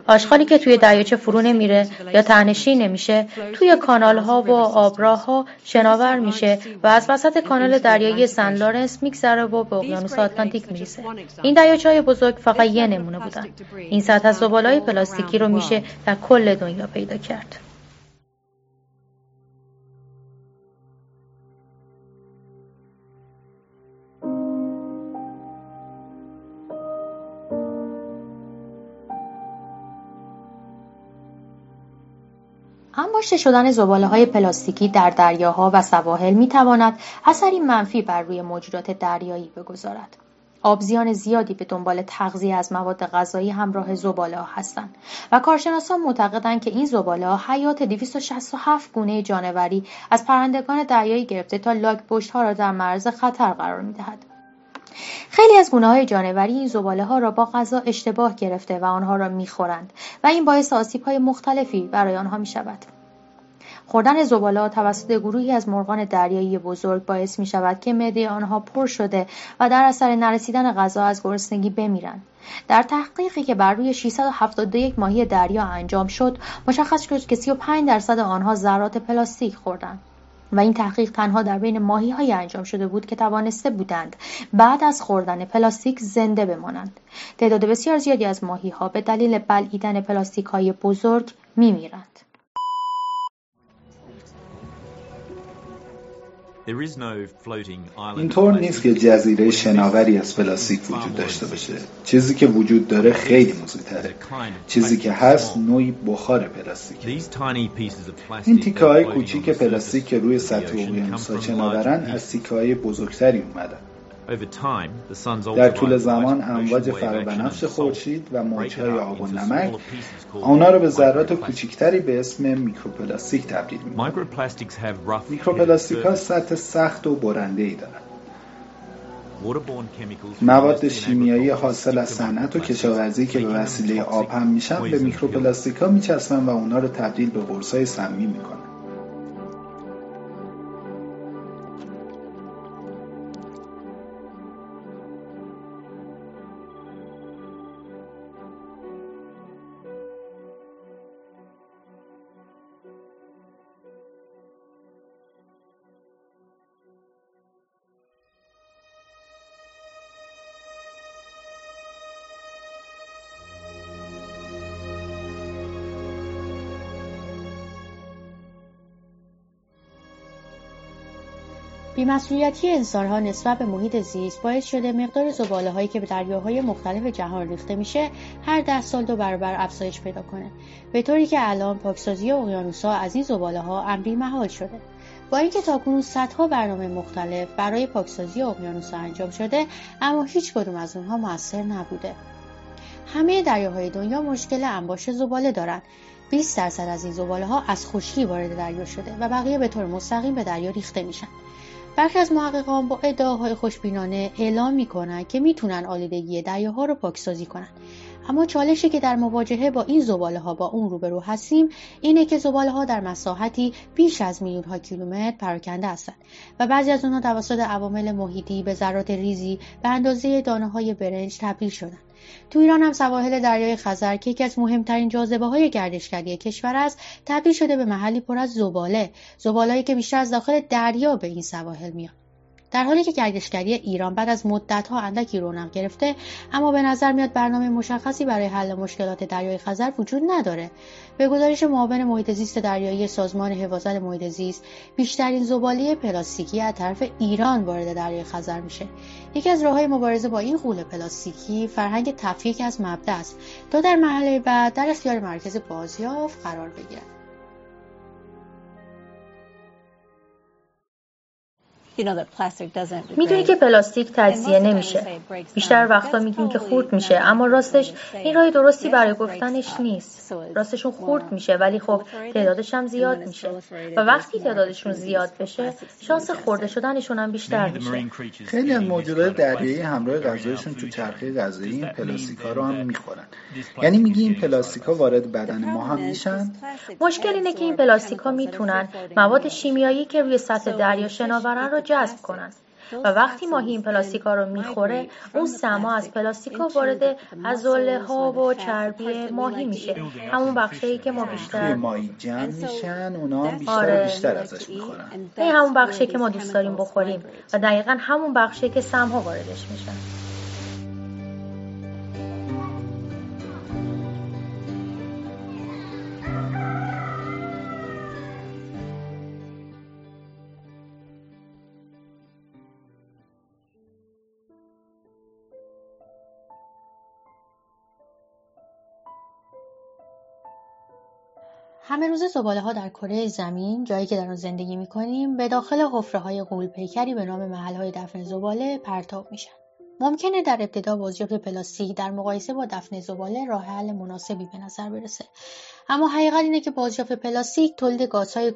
آشغالی که توی دریاچه فرو نمیره یا تهنشین نمیشه توی کانال ها و آبراه ها شناور میشه و از وسط کانال دریایی سن لارنس میگذره و به اقیانوس آتلانتیک میریزه. این دریاچه های بزرگ فقط یه نمونه بودن. این سطح از های پلاستیکی رو میشه در کل دنیا پیدا کرد. انباشته شدن زباله های پلاستیکی در دریاها و سواحل می تواند اثری منفی بر روی موجودات دریایی بگذارد. آبزیان زیادی به دنبال تغذیه از مواد غذایی همراه زباله هستند و کارشناسان معتقدند که این زباله ها حیات 267 گونه جانوری از پرندگان دریایی گرفته تا لاک ها را در معرض خطر قرار می دهد. خیلی از گونه های جانوری این زباله ها را با غذا اشتباه گرفته و آنها را می‌خورند و این باعث آسیب های مختلفی برای آنها می شود. خوردن زباله توسط گروهی از مرغان دریایی بزرگ باعث می شود که معده آنها پر شده و در اثر نرسیدن غذا از گرسنگی بمیرند. در تحقیقی که بر روی 671 ماهی دریا انجام شد مشخص شد که 35 درصد آنها ذرات پلاستیک خوردند و این تحقیق تنها در بین ماهی های انجام شده بود که توانسته بودند بعد از خوردن پلاستیک زنده بمانند تعداد بسیار زیادی از ماهی ها به دلیل بلعیدن پلاستیک های بزرگ میمیرند اینطور نیست که جزیره شناوری از پلاستیک وجود داشته باشه. چیزی که وجود داره خیلی موذی‌تره چیزی که هست نوعی بخار پلاستیک این تیکه های کوچیک پلاستیک که روی سطح اقیانوس ها شناورن از تیکه های بزرگتری اومدن. در طول زمان امواج فرابنفش خورشید و موجهای آب و نمک آنها را به ذرات کوچکتری به اسم میکروپلاستیک تبدیل می‌کنند. میکروپلاستیک ها سطح سخت و برنده ای دارند مواد شیمیایی حاصل از صنعت و کشاورزی که به وسیله آب هم میشن به میکروپلاستیک ها میچسبن و اونا رو تبدیل به قرصای سمی می‌کنن. بیمسئولیتی انسانها نسبت به محیط زیست باعث شده مقدار زباله هایی که به دریاهای مختلف جهان ریخته میشه هر ده سال دو برابر افزایش پیدا کنه. به طوری که الان پاکسازی اقیانوسها از این زباله ها امری محال شده. با اینکه تاکنون صدها برنامه مختلف برای پاکسازی اقیانوسها انجام شده اما هیچ کدوم از اونها موثر نبوده. همه دریاهای دنیا مشکل انباشت زباله دارند. 20 درصد از این زباله ها از خشکی وارد دریا شده و بقیه به طور مستقیم به دریا ریخته میشن. برخی از محققان با ادعاهای خوشبینانه اعلام می‌کنند که می‌تونن آلودگی دریاها رو پاکسازی کنند اما چالشی که در مواجهه با این زباله ها با اون روبرو هستیم اینه که زباله ها در مساحتی بیش از میلیون ها کیلومتر پراکنده هستند و بعضی از اونها توسط عوامل محیطی به ذرات ریزی به اندازه دانه های برنج تبدیل شدند تو ایران هم سواحل دریای خزر که یکی از مهمترین جاذبه های گردشگری کشور است تبدیل شده به محلی پر از زباله زبالهایی که بیشتر از داخل دریا به این سواحل میان در حالی که گردشگری ایران بعد از مدتها اندکی رونق گرفته اما به نظر میاد برنامه مشخصی برای حل مشکلات دریای خزر وجود نداره. به گزارش معاون محیط زیست دریایی سازمان حفاظت محیط زیست بیشترین زباله پلاستیکی از طرف ایران وارد دریای خزر میشه. یکی از راههای مبارزه با این غول پلاستیکی فرهنگ تفکیک از مبدا است. تا در مرحله بعد در اختیار مرکز بازیافت قرار بگیرد. می‌دونی که پلاستیک تجزیه نمیشه. بیشتر وقتا میگیم که خورد میشه اما راستش این راه درستی برای گفتنش نیست. راستشون خورد میشه ولی خب تعدادش هم زیاد میشه. و وقتی تعدادشون زیاد بشه شانس خورده شدنشون هم بیشتر میشه. خیلی از موجودات دریایی همراه غذایشون تو چرخه غذایی این پلاستیکا رو هم می‌خورن؟ یعنی میگی این پلاستیکا وارد بدن ما هم میشن؟ مشکل اینه که این پلاستیکا می‌تونن مواد شیمیایی که روی سطح دریا شناورن رو جذب کنند و وقتی ماهی این پلاستیکا رو می‌خوره اون سما از پلاستیکا وارد عضله ها و چربی ماهی میشه. همون بخشی که ما بیشتر ماهی جمع میشن اونا بیشتر آره. بیشتر ازش می‌خورن. این همون بخشی که ما دوست داریم بخوریم. و دقیقا همون بخشی که سمها واردش میشن. همه روز زباله ها در کره زمین جایی که در آن زندگی می کنیم به داخل حفره های غول پیکری به نام محل های دفن زباله پرتاب میشن. ممکنه در ابتدا بازیافت پلاستیک در مقایسه با دفن زباله راه حل مناسبی به نظر برسه. اما حقیقت اینه که بازیافت پلاستیک تولید گازهای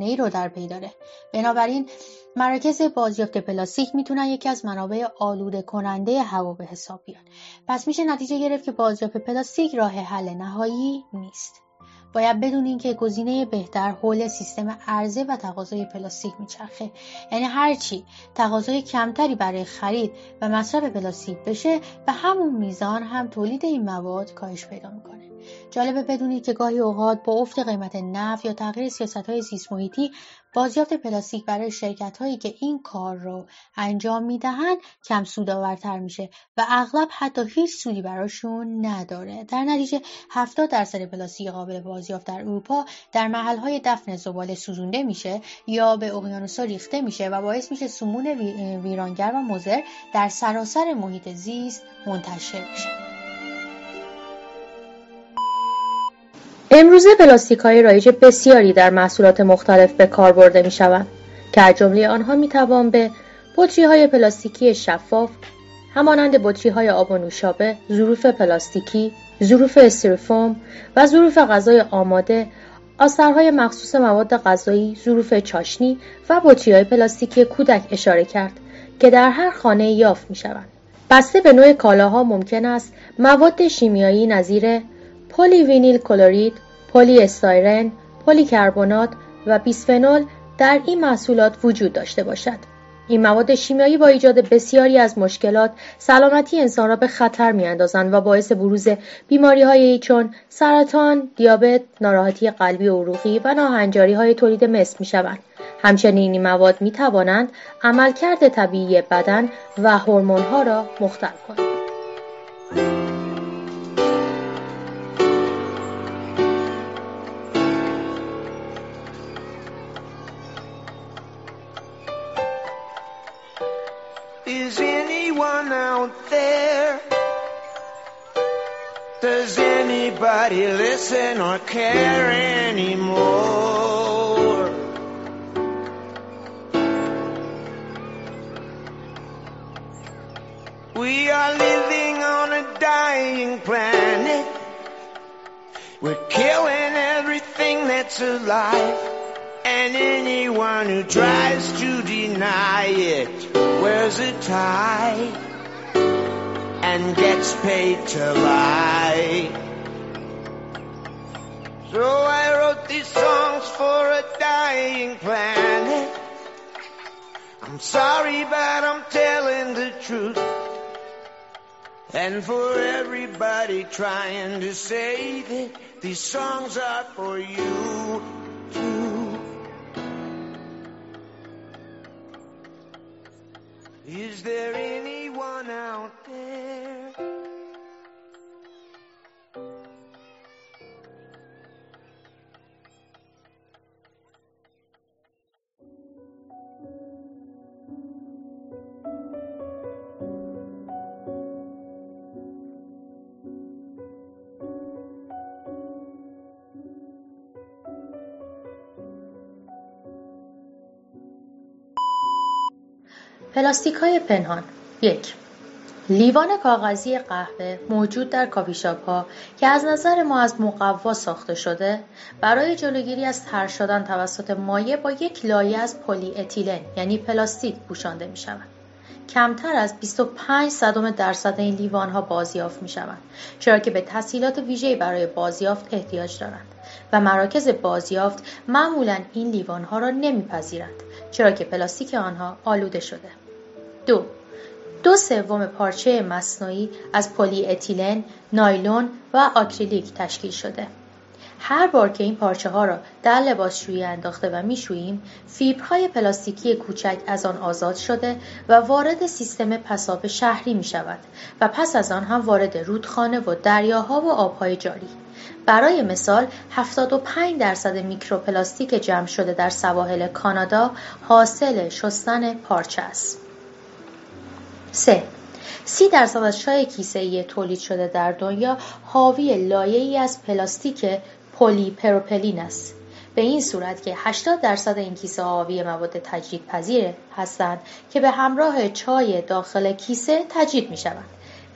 ای رو در پی داره. بنابراین مراکز بازیافت پلاستیک می‌تونن یکی از منابع آلوده کننده هوا به حساب بیان. پس میشه نتیجه گرفت که بازیافت پلاستیک راه حل نهایی نیست. باید بدونین که گزینه بهتر حول سیستم عرضه و تقاضای پلاستیک میچرخه. یعنی هرچی تقاضای کمتری برای خرید و مصرف پلاستیک بشه به همون میزان هم تولید این مواد کاهش پیدا می‌کنه. جالبه بدونید که گاهی اوقات با افت قیمت نفت یا تغییر سیاست های زیست محیطی بازیافت پلاستیک برای شرکت هایی که این کار رو انجام می‌دهند کم سودآورتر میشه و اغلب حتی هیچ سودی براشون نداره. در نتیجه 70 درصد پلاستیک قابل بازیافت در اروپا در محل های دفن زباله سوزونده میشه یا به اقیانوسا ریخته میشه و باعث میشه سمون ویرانگر و مضر در سراسر محیط زیست منتشر بشه. امروزه پلاستیک های رایج بسیاری در محصولات مختلف به کار برده می شوند که جمله آنها می توان به بطری های پلاستیکی شفاف همانند بطری های آب و نوشابه، ظروف پلاستیکی، ظروف استریفوم و ظروف غذای آماده، آسترهای مخصوص مواد غذایی، ظروف چاشنی و بطری های پلاستیکی کودک اشاره کرد که در هر خانه یافت می شوند. بسته به نوع کالاها ممکن است مواد شیمیایی نظیر پلی وینیل کلورید، پلی استایرن، پلی کربونات و بیسفنول در این محصولات وجود داشته باشد. این مواد شیمیایی با ایجاد بسیاری از مشکلات سلامتی انسان را به خطر میاندازند و باعث بروز بیماری چون سرطان، دیابت، ناراحتی قلبی و عروقی و ناهنجاری های تولید مثل می شوند. همچنین این مواد می توانند عملکرد طبیعی بدن و هورمون ها را مختل کنند. Care anymore? We are living on a dying planet. We're killing everything that's alive. And anyone who tries to deny it wears a tie and gets paid to lie. So I wrote these songs for a dying planet. I'm sorry, but I'm telling the truth. And for everybody trying to save it, these songs are for you too. Is there anyone out there? پلاستیک های پنهان. یک. لیوان کاغذی قهوه موجود در کافی‌شاپ ها که از نظر ما از مقوا ساخته شده برای جلوگیری از تر شدن توسط مایع با یک لایه از پلی اتیلن یعنی پلاستیک پوشانده می شود. کمتر از 25 صدم درصد این لیوان ها بازیافت می شوند چرا که به تسهیلات ویژه‌ای برای بازیافت احتیاج دارند و مراکز بازیافت معمولا این لیوان ها را نمیپذیرند چرا که پلاستیک آنها آلوده شده. دو دو سوم پارچه مصنوعی از پلی اتیلن، نایلون و آکریلیک تشکیل شده. هر بار که این پارچه ها را در لباسشویی انداخته و میشوییم فیبرهای پلاستیکی کوچک از آن آزاد شده و وارد سیستم پساب شهری می شود و پس از آن هم وارد رودخانه و دریاها و آبهای جاری برای مثال 75 درصد میکروپلاستیک جمع شده در سواحل کانادا حاصل شستن پارچه است. 3. سی درصد از چای کیسه تولید شده در دنیا حاوی لایه ای از پلاستیک پلی پروپلین است. به این صورت که 80 درصد این کیسه حاوی مواد تجدید پذیر هستند که به همراه چای داخل کیسه تجدید می شوند.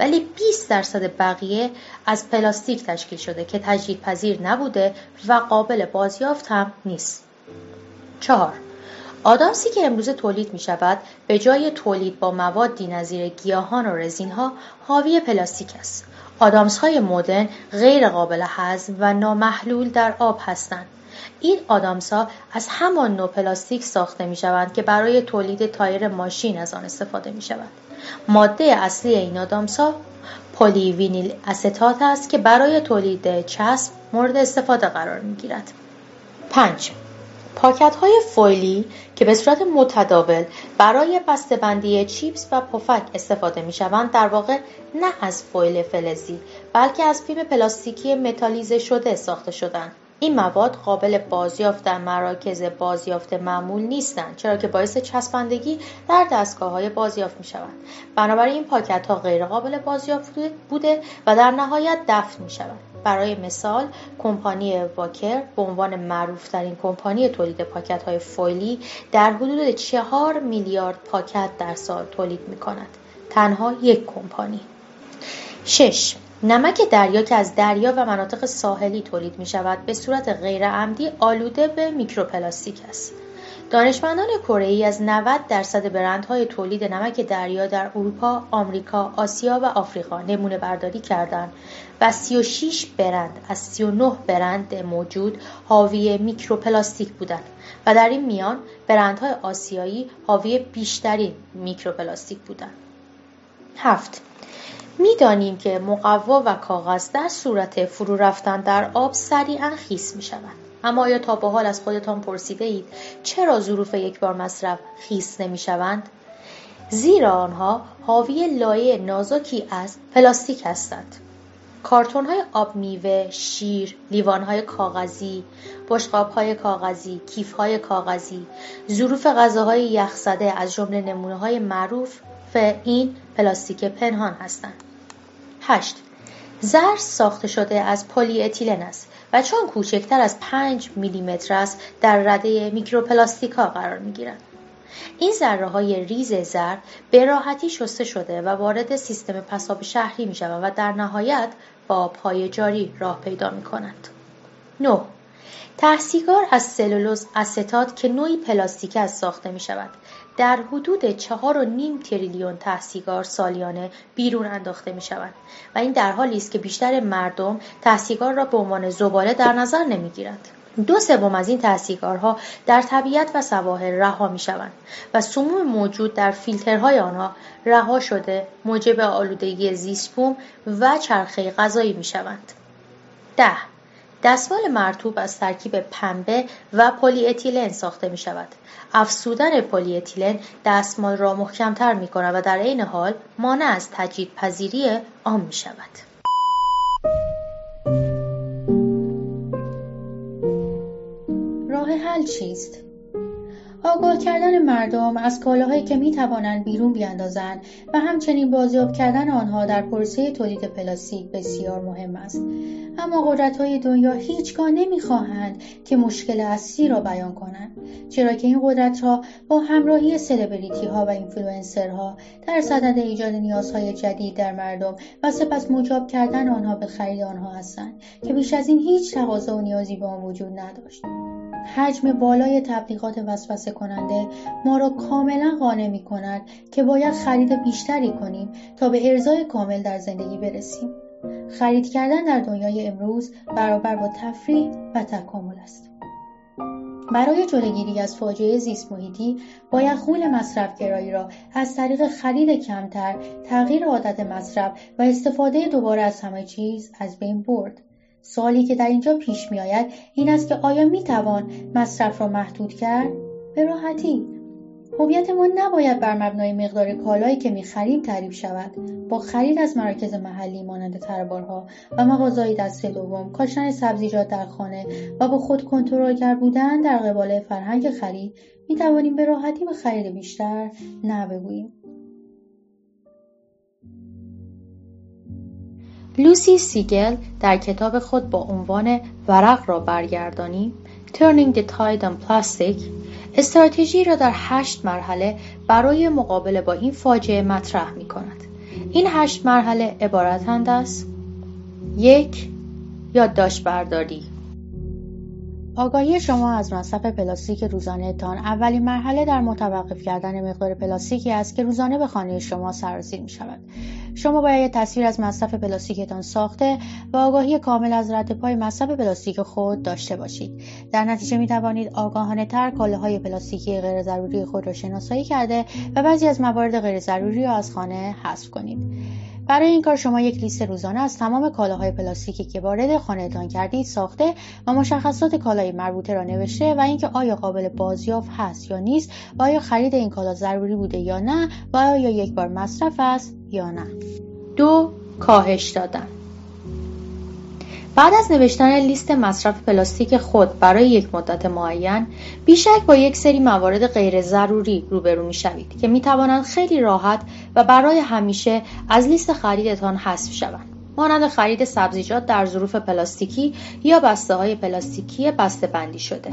ولی 20 درصد بقیه از پلاستیک تشکیل شده که تجدید پذیر نبوده و قابل بازیافت هم نیست. 4. آدامسی که امروزه تولید می شود به جای تولید با موادی نظیر گیاهان و رزین ها حاوی پلاستیک است. آدامس های مدرن غیر قابل هضم و نامحلول در آب هستند. این آدامس ها از همان نوع پلاستیک ساخته می شوند که برای تولید تایر ماشین از آن استفاده می شود. ماده اصلی این آدامس ها پلی وینیل استات است که برای تولید چسب مورد استفاده قرار می گیرد. 5. پاکت های فویلی که به صورت متداول برای بندی چیپس و پفک استفاده می شوند در واقع نه از فویل فلزی بلکه از فیلم پلاستیکی متالیزه شده ساخته شدند. این مواد قابل بازیافت در مراکز بازیافت معمول نیستند چرا که باعث چسبندگی در دستگاه های بازیافت می شوند. بنابراین این پاکت ها غیر قابل بازیافت بوده و در نهایت دفن می شوند. برای مثال کمپانی واکر به عنوان معروفترین کمپانی تولید پاکت های فویلی در حدود چهار میلیارد پاکت در سال تولید می کند. تنها یک کمپانی. 6. نمک دریا که از دریا و مناطق ساحلی تولید می شود به صورت غیر عمدی آلوده به میکروپلاستیک است. دانشمندان کره‌ای از 90 درصد برندهای تولید نمک دریا در اروپا، آمریکا، آسیا و آفریقا نمونه برداری کردند و 36 برند از 39 برند موجود حاوی میکروپلاستیک بودند و در این میان برندهای آسیایی حاوی بیشترین میکروپلاستیک بودند. هفت می‌دانیم که مقوا و کاغذ در صورت فرو رفتن در آب سریعا خیس می شوند. اما آیا تا به حال از خودتان پرسیده اید چرا ظروف یک بار مصرف خیس نمی شوند؟ زیرا آنها حاوی لایه نازکی از پلاستیک هستند. کارتون های آب میوه، شیر، لیوان های کاغذی، بشقاب های کاغذی، کیف های کاغذی، ظروف غذاهای یخزده از جمله نمونه های معروف این پلاستیک پنهان هستند. 8. زرس ساخته شده از پلی اتیلن است و چون کوچکتر از 5 میلیمتر است در رده میکروپلاستیکا قرار می گیرند. این ذره های ریز زر به راحتی شسته شده و وارد سیستم پساب شهری می شود و در نهایت به آبهای جاری راه پیدا می کند. 9. ته سیگار از سلولوز استات که نوعی پلاستیک است ساخته می شود. در حدود چهار و نیم تریلیون ته سیگار سالیانه بیرون انداخته می شود و این در حالی است که بیشتر مردم ته سیگار را به عنوان زباله در نظر نمی گیرند. دو سوم از این ته سیگارها در طبیعت و سواحل رها می شوند و سموم موجود در فیلترهای آنها رها شده موجب آلودگی زیستبوم و چرخه غذایی می شوند. ده دستمال مرطوب از ترکیب پنبه و پلی اتیلن ساخته می شود. افزودن پلی اتیلن دستمال را محکمتر می کند و در عین حال مانع از تجدید پذیری آن می شود. حل چیست؟ آگاه کردن مردم از کالاهایی که می توانند بیرون بیاندازند و همچنین بازیافت کردن آنها در پروسه تولید پلاستیک بسیار مهم است اما قدرت های دنیا هیچگاه نمی‌خواهند که مشکل اصلی را بیان کنند چرا که این قدرت ها با همراهی سلبریتی ها و اینفلوئنسرها در صدد ایجاد نیازهای جدید در مردم و سپس مجاب کردن آنها به خرید آنها هستند که بیش از این هیچ تقاضا و نیازی به آن وجود نداشت حجم بالای تبلیغات وسوسه کننده ما را کاملا قانع می کند که باید خرید بیشتری کنیم تا به ارزای کامل در زندگی برسیم. خرید کردن در دنیای امروز برابر با تفریح و تکامل است. برای جلوگیری از فاجعه زیست محیطی باید غول مصرفگرایی را از طریق خرید کمتر، تغییر عادت مصرف و استفاده دوباره از همه چیز از بین برد. سوالی که در اینجا پیش می آید این است که آیا می توان مصرف را محدود کرد؟ به راحتی. هویت ما نباید بر مبنای مقدار کالایی که می‌خریم تعریف شود. با خرید از مراکز محلی مانند تربارها و مغازهای دست دوم کاشتن سبزیجات در خانه و با خود کنترلگر بودن در قبال فرهنگ خرید می‌توانیم به راحتی به خرید بیشتر نه بگوییم. لوسی سیگل در کتاب خود با عنوان ورق را برگردانیم Turning the Tide on Plastic استراتژی را در هشت مرحله برای مقابله با این فاجعه مطرح می کند. این هشت مرحله عبارتند از یک یادداشت برداری آگاهی شما از مصرف پلاستیک روزانه تان اولین مرحله در متوقف کردن مقدار پلاستیکی است که روزانه به خانه شما سرازیر می شود. شما باید تصویر از مصرف پلاستیکتان ساخته و آگاهی کامل از رد پای مصرف پلاستیک خود داشته باشید. در نتیجه می توانید آگاهانه تر کاله های پلاستیکی غیر ضروری خود را شناسایی کرده و بعضی از موارد غیر ضروری را از خانه حذف کنید. برای این کار شما یک لیست روزانه از تمام کالاهای پلاستیکی که وارد خانهتان کردید ساخته و مشخصات کالای مربوطه را نوشته و اینکه آیا قابل بازیافت هست یا نیست و آیا خرید این کالا ضروری بوده یا نه و آیا یک بار مصرف است یا نه. دو کاهش دادن. بعد از نوشتن لیست مصرف پلاستیک خود برای یک مدت معین بیشک با یک سری موارد غیر ضروری روبرو می شوید که می توانند خیلی راحت و برای همیشه از لیست خریدتان حذف شوند. مانند خرید سبزیجات در ظروف پلاستیکی یا بسته های پلاستیکی بسته بندی شده.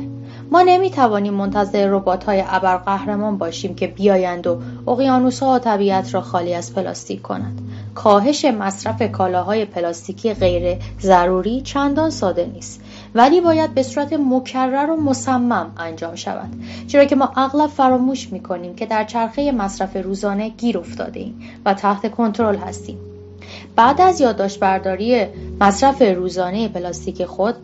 ما نمی توانیم منتظر ربات های ابرقهرمان باشیم که بیایند و اقیانوس ها و طبیعت را خالی از پلاستیک کنند. کاهش مصرف کالاهای پلاستیکی غیر ضروری چندان ساده نیست ولی باید به صورت مکرر و مصمم انجام شود. چرا که ما اغلب فراموش می کنیم که در چرخه مصرف روزانه گیر افتاده ایم و تحت کنترل هستیم. بعد از یادداشت برداری مصرف روزانه پلاستیک خود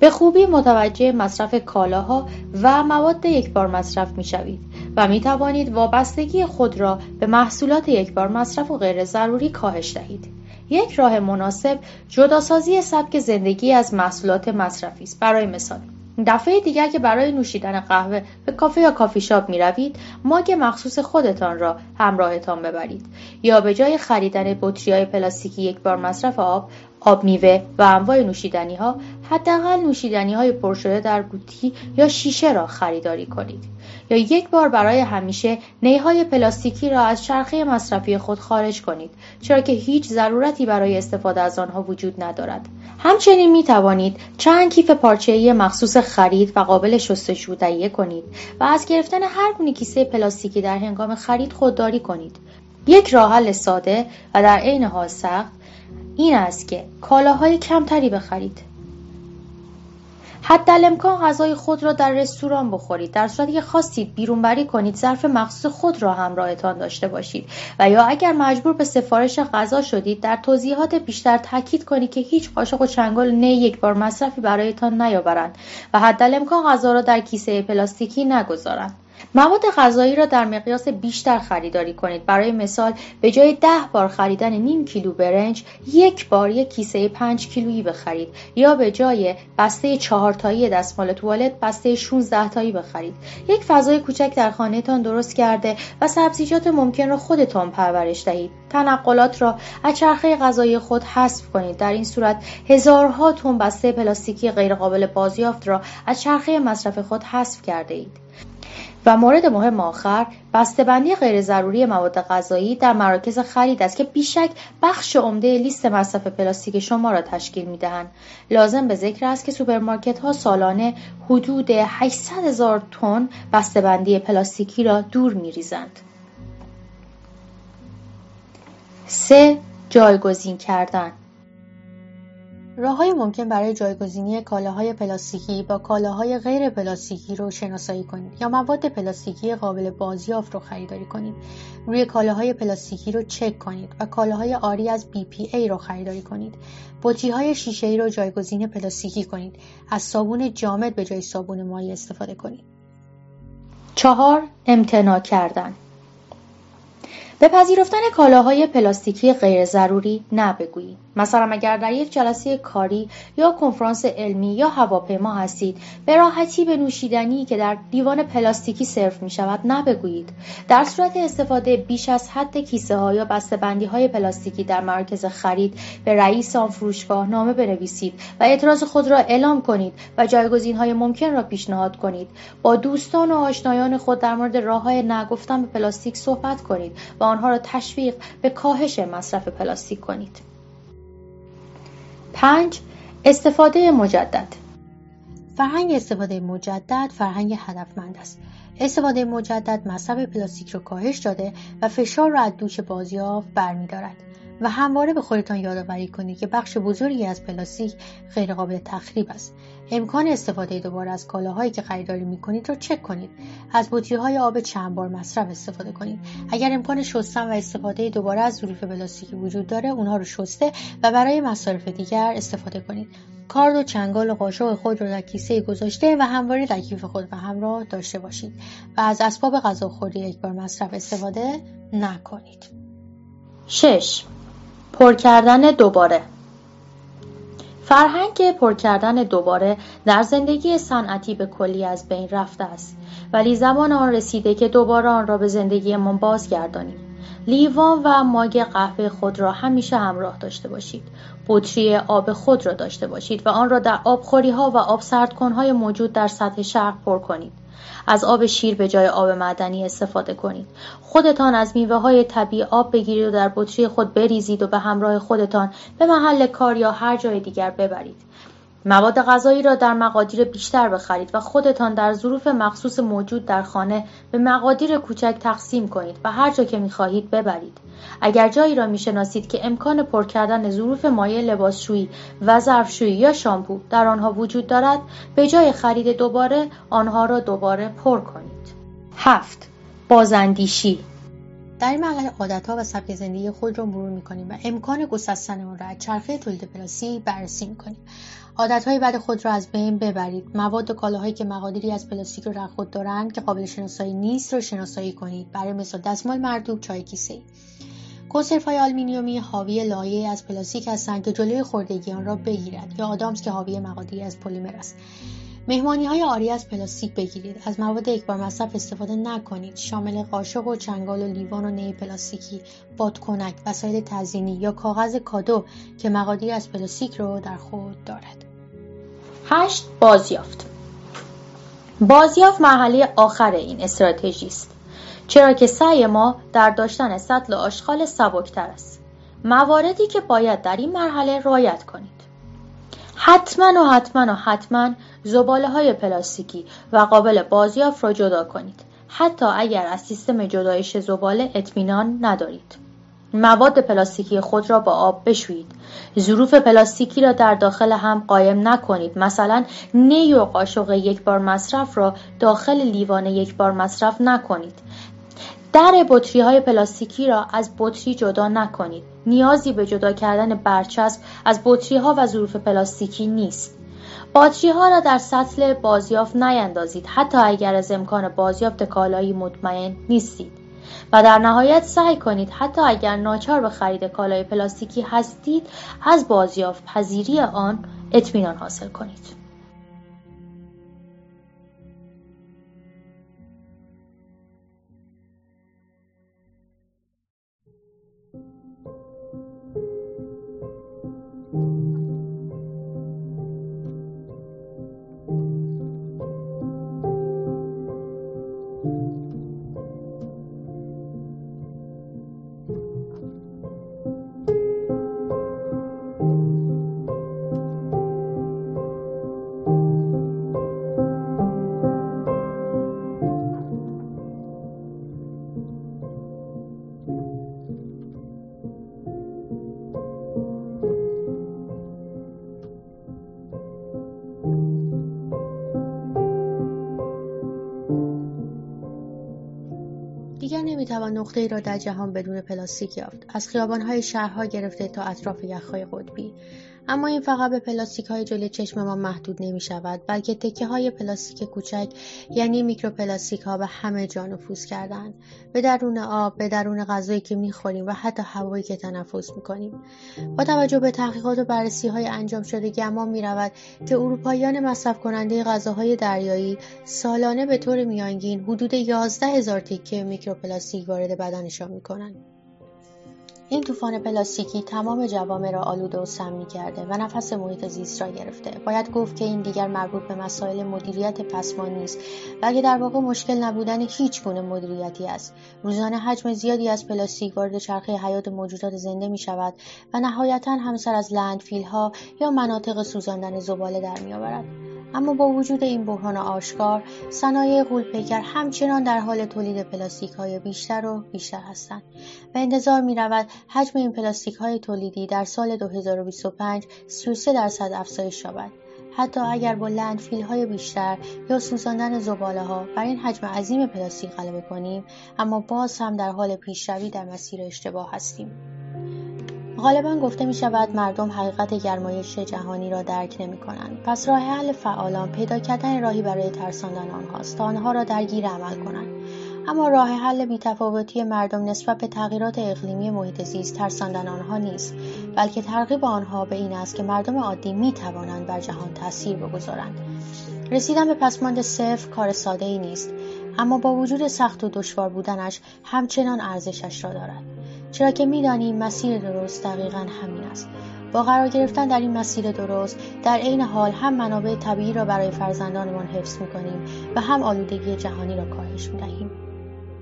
به خوبی متوجه مصرف کالاها و مواد یک بار مصرف می شوید و می توانید وابستگی خود را به محصولات یک بار مصرف و غیر ضروری کاهش دهید. یک راه مناسب جداسازی سبک زندگی از محصولات مصرفی است. برای مثال دفعه دیگر که برای نوشیدن قهوه به کافه یا کافی شاپ می روید ماگ مخصوص خودتان را همراهتان ببرید یا به جای خریدن بطری های پلاستیکی یک بار مصرف آب آب میوه و انواع نوشیدنی ها حداقل نوشیدنی های پر شده در قوطی یا شیشه را خریداری کنید یا یک بار برای همیشه نیهای پلاستیکی را از چرخه مصرفی خود خارج کنید چرا که هیچ ضرورتی برای استفاده از آنها وجود ندارد. همچنین می توانید چند کیف پارچه‌ای مخصوص خرید و قابل شستشو تهیه کنید و از گرفتن هر گونه کیسه پلاستیکی در هنگام خرید خودداری کنید. یک راه حل ساده و در عین حال سخت این است که کالاهای کمتری بخرید. حتی امکان غذای خود را در رستوران بخورید. در صورتی که خواستید بیرونبری کنید ظرف مخصوص خود را همراهتان داشته باشید. و یا اگر مجبور به سفارش غذا شدید در توضیحات بیشتر تاکید کنید که هیچ قاشق و چنگال نه یک بار مصرفی برایتان نیاورند و حتی امکان غذا را در کیسه پلاستیکی نگذارند. مواد غذایی را در مقیاس بیشتر خریداری کنید. برای مثال به جای ده بار خریدن نیم کیلو برنج یک بار یک کیسه پنج کیلویی بخرید. یا به جای بسته چهار تایی دستمال توالت بسته 16 تایی بخرید. یک فضای کوچک در خانهتان درست کرده و سبزیجات ممکن را خودتان پرورش دهید. تنقلات را از چرخه غذایی خود حذف کنید. در این صورت هزارها تن بسته پلاستیکی غیرقابل بازیافت را از چرخه مصرف خود حذف کرده اید. و مورد مهم آخر بسته‌بندی غیر ضروری مواد غذایی در مراکز خرید است که بیشک بخش عمده لیست مصرف پلاستیک شما را تشکیل می‌دهند. لازم به ذکر است که سوپرمارکت ها سالانه حدود 800 هزار تن بسته‌بندی پلاستیکی را دور می‌ریزند. سه جایگزین کردن های ممکن برای جایگزینی کالاهای پلاستیکی با کالاهای غیر پلاستیکی رو شناسایی کنید یا مواد پلاستیکی قابل بازیافت رو خریداری کنید. روی کالاهای پلاستیکی رو چک کنید و کالاهای آری از BPA رو خریداری کنید. بطری های شیشه ای رو جایگزین پلاستیکی کنید. از صابون جامد به جای صابون مایی استفاده کنید. چهار امتناع کردن به پذیرفتن کالاهای پلاستیکی غیر ضروری نبگویید. مثلا اگر در یک جلسه کاری یا کنفرانس علمی یا هواپیما هستید به راحتی به نوشیدنی که در دیوان پلاستیکی سرو می شود نبگویید در صورت استفاده بیش از حد کیسه ها یا بندی های پلاستیکی در مرکز خرید به رئیس آن فروشگاه نامه بنویسید و اعتراض خود را اعلام کنید و جایگزین های ممکن را پیشنهاد کنید با دوستان و آشنایان خود در مورد راه های نگفتن به پلاستیک صحبت کنید و آنها را تشویق به کاهش مصرف پلاستیک کنید. 5. استفاده مجدد. فرهنگ استفاده مجدد فرهنگ هدفمند است. استفاده مجدد مصرف پلاستیک را کاهش داده و فشار را از دوش بازیافت برمیدارد. و همواره به خودتان یادآوری کنید که بخش بزرگی از پلاستیک غیرقابل تخریب است. امکان استفاده دوباره از کالاهایی که خریداری می کنید را چک کنید. از بطری های آب چند بار مصرف استفاده کنید. اگر امکان شستن و استفاده دوباره از ظروف پلاستیکی وجود داره اونها رو شسته و برای مصارف دیگر استفاده کنید. کارد و چنگال و قاشق خود را در کیسه گذاشته و همواره در کیف خود و همراه داشته باشید. و از اسباب غذاخوری یک بار مصرف استفاده نکنید. 6 پر کردن دوباره. فرهنگ پر کردن دوباره در زندگی صنعتی به کلی از بین رفته است. ولی زمان آن رسیده که دوباره آن را به زندگیمان بازگردانیم. لیوان و ماگ قهوه خود را همیشه همراه داشته باشید. بطری آب خود را داشته باشید و آن را در آبخوری ها و آب سردکن های موجود در سطح شرق پر کنید. از آب شیر به جای آب معدنی استفاده کنید. خودتان از میوه های طبیعی آب بگیرید و در بطری خود بریزید و به همراه خودتان به محل کار یا هر جای دیگر ببرید. مواد غذایی را در مقادیر بیشتر بخرید و خودتان در ظروف مخصوص موجود در خانه به مقادیر کوچک تقسیم کنید و هر جا که می‌خواهید ببرید. اگر جایی را می‌شناسید که امکان پر کردن ظروف مایع لباسشویی و ظرفشویی یا شامپو در آنها وجود دارد به جای خرید دوباره آنها را دوباره پر کنید. هفت بازاندیشی. در این مرحله عادتها و سبک زندگی خود را مرور می‌کنیم و امکان گسستن آن را از چرخه تولید پلاستیک بررسی می‌کنیم. عادتهای بد خود را از بین ببرید. مواد و کالاهایی که مقادیری از پلاستیک را در خود دارند که قابل شناسایی نیست را شناسایی کنید. برای مثال دستمال مرطوب چای کیسه. کنسرو های آلومینیومی حاوی لایه ای از پلاستیک هستند که جلوی خوردگی آن را بگیرد یا آدامس که حاوی مقادیری از پلیمر است. مهمانی های عاری از پلاستیک بگیرید. از مواد یکبار مصرف استفاده نکنید. شامل قاشق و چنگال و لیوان و نی پلاستیکی بادکنک وسایل تزیینی یا کاغذ کادو که مقادیر از پلاستیک رو در خود دارد. هشت بازیافت. بازیافت مرحله آخر این استراتژی است. چرا که سعی ما در داشتن سطل آشغال سبکتر است. مواردی که باید در این مرحله رعایت کنید حتما و حتما و حتما زباله های پلاستیکی و قابل بازیافت را جدا کنید. حتی اگر از سیستم جدایش زباله اطمینان ندارید. مواد پلاستیکی خود را با آب بشویید. ظروف پلاستیکی را در داخل هم قایم نکنید. مثلا نی و قاشق یک بار مصرف را داخل لیوان یک بار مصرف نکنید. در بطری های پلاستیکی را از بطری جدا نکنید. نیازی به جدا کردن برچسب از بطری ها و ظروف پلاستیکی نیست. باتری ها را در سطل بازیافت نیندازید حتی اگر از امکان بازیافت کالایی مطمئن نیستید. و در نهایت سعی کنید حتی اگر ناچار به خرید کالای پلاستیکی هستید از بازیافت پذیری آن اطمینان حاصل کنید. توان نقطه ای را در جهان بدون پلاستیک یافت. از خیابانهای شهرها گرفته تا اطراف یخهای قطبی. اما این فقط به پلاستیک های جلوی چشم ما محدود نمی شود بلکه تکه های پلاستیک کوچک یعنی میکروپلاستیک ها به همه جا نفوذ کردند به درون آب به درون غذایی که می‌خوریم و حتی هوایی که تنفس می‌کنیم. با توجه به تحقیقات و بررسی های انجام شده گمان می رود که اروپاییان مصرف کننده غذاهای دریایی سالانه به طور میانگین حدود 11 هزار تکه میکروپلاستیک وارد بدنشان می‌کنند. این طوفان پلاستیکی تمام جوامع را آلوده و مسموم کرده و نفس محیط زیست را گرفته باید گفت که این دیگر مربوط به مسائل مدیریت پسماند نیست بلکه در واقع مشکل نبودن هیچ گونه مدیریتی است روزانه حجم زیادی از پلاستیک وارد چرخه حیات موجودات زنده می شود و نهایتا هم سر از landfill ها یا مناطق سوزاندن زباله در می آورد. اما با وجود این بحران آشکار صنایع غولپیکر همچنان در حال تولید پلاستیک های بیشتر و بیشتر هستند و انتظار می رود حجم این پلاستیک های تولیدی در سال 2025 33 درصد افزایش یابد. حتی اگر با landfill های بیشتر یا سوزاندن زباله ها بر این حجم عظیم پلاستیک غلبه کنیم اما باز هم در حال پیشروی در مسیر اشتباه هستیم. غالبا گفته می شود مردم حقیقت گرمایش جهانی را درک نمی کنند. پس راه حل فعالان پیدا کردن راهی برای ترساندن آنهاست تا آنها را درگیر عمل کنند. اما راه حل بیتفاوتی مردم نسبت به تغییرات اقلیمی محیط زیست ترساندن آنها نیست بلکه ترغیب آنها به این است که مردم عادی می توانند بر جهان تاثیر بگذارند رسیدن به پسماند صفر کار ساده ای نیست اما با وجود سخت و دشوار بودنش همچنان ارزشش را دارد چرا که می‌دانیم مسیر درست دقیقا همین است. با قرار گرفتن در این مسیر درست در عین حال هم منابع طبیعی را برای فرزندانمان حفظ می‌کنیم و هم آلودگی جهانی را کاهش می‌دهیم.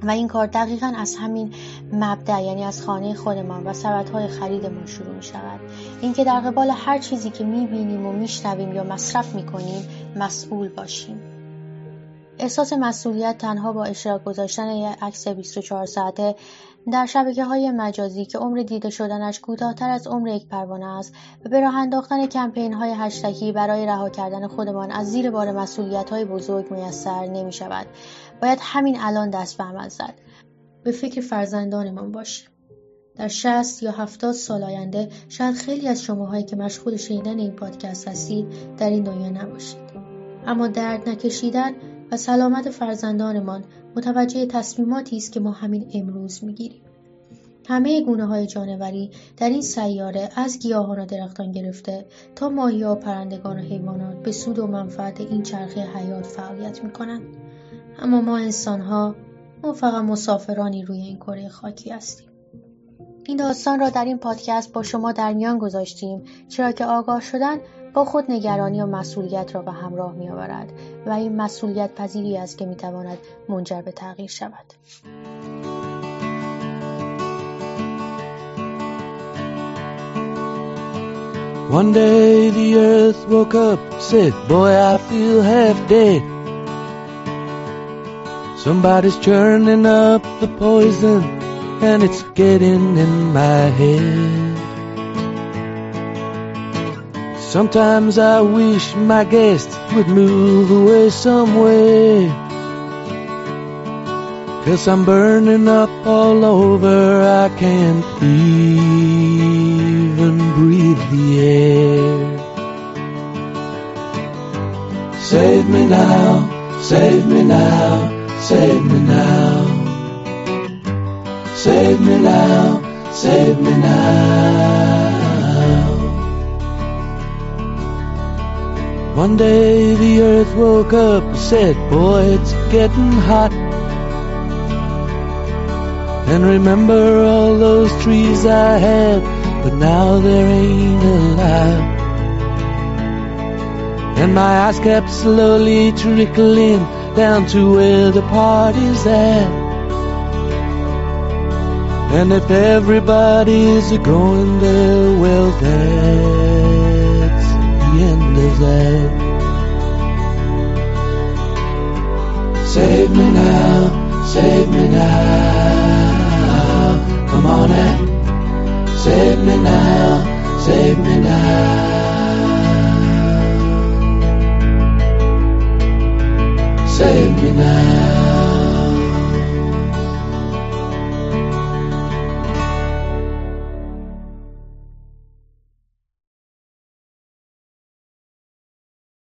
و این کار دقیقا از همین مبدع یعنی از خانه خودمان و های خریدمان شروع می شود اینکه در قبال هر چیزی که می بینیم و میشنویم یا مصرف می کنیم مسئول باشیم. احساس مسئولیت تنها با اشتراک گذاشتن یک عکس 24 ساعته در شبکه های مجازی که عمر دیده شدنش کوتاهتر از عمر یک پروانه است و به راه انداختن کمپین های هشتکی برای رها کردن خودمان از زیر بار مسئولیت های بزرگ میسر نمی شود. باید همین الان دست به عمل زد. به فکر فرزندانمان باشیم. در شست یا هفتاد سال آینده شاید خیلی از شماهایی که مشغول شنیدن این پادکست هستید در این دنیا نباشید. اما درد نکشیدن و سلامت فرزندانمان متوجه تصمیماتی است که ما همین امروز می‌گیریم. همه گونه های جانوری در این سیاره از گیاهان و درختان گرفته تا ماهی و پرندگان و حیوانات به سود و منفعت این چرخه حیات فعالیت می‌کنند. اما ما انسان ها ما فقط مسافرانی روی این کره خاکی هستیم. این داستان را در این پادکست با شما در میان گذاشتیم چرا که آگاه شدن با خود نگرانی و مسئولیت را به همراه می آورد و این مسئولیت پذیری است که می تواند منجر به تغییر شود. One day the earth woke up, said, Boy, I feel half dead. Somebody's churning up the poison, and it's getting in my head. Sometimes I wish my guests would move away somewhere. Cause I'm burning up all over, I can't even breathe the air. Save me now, save me now, save me now. Save me now, save me now. One day the earth woke up and said, Boy, it's getting hot. And remember all those trees I had, but now there ain't a lot. And my eyes kept slowly trickling down to where the party's at. And if everybody's a going there, well, that's Save me now, save me now. Come on and save me now, save me now. Save me now.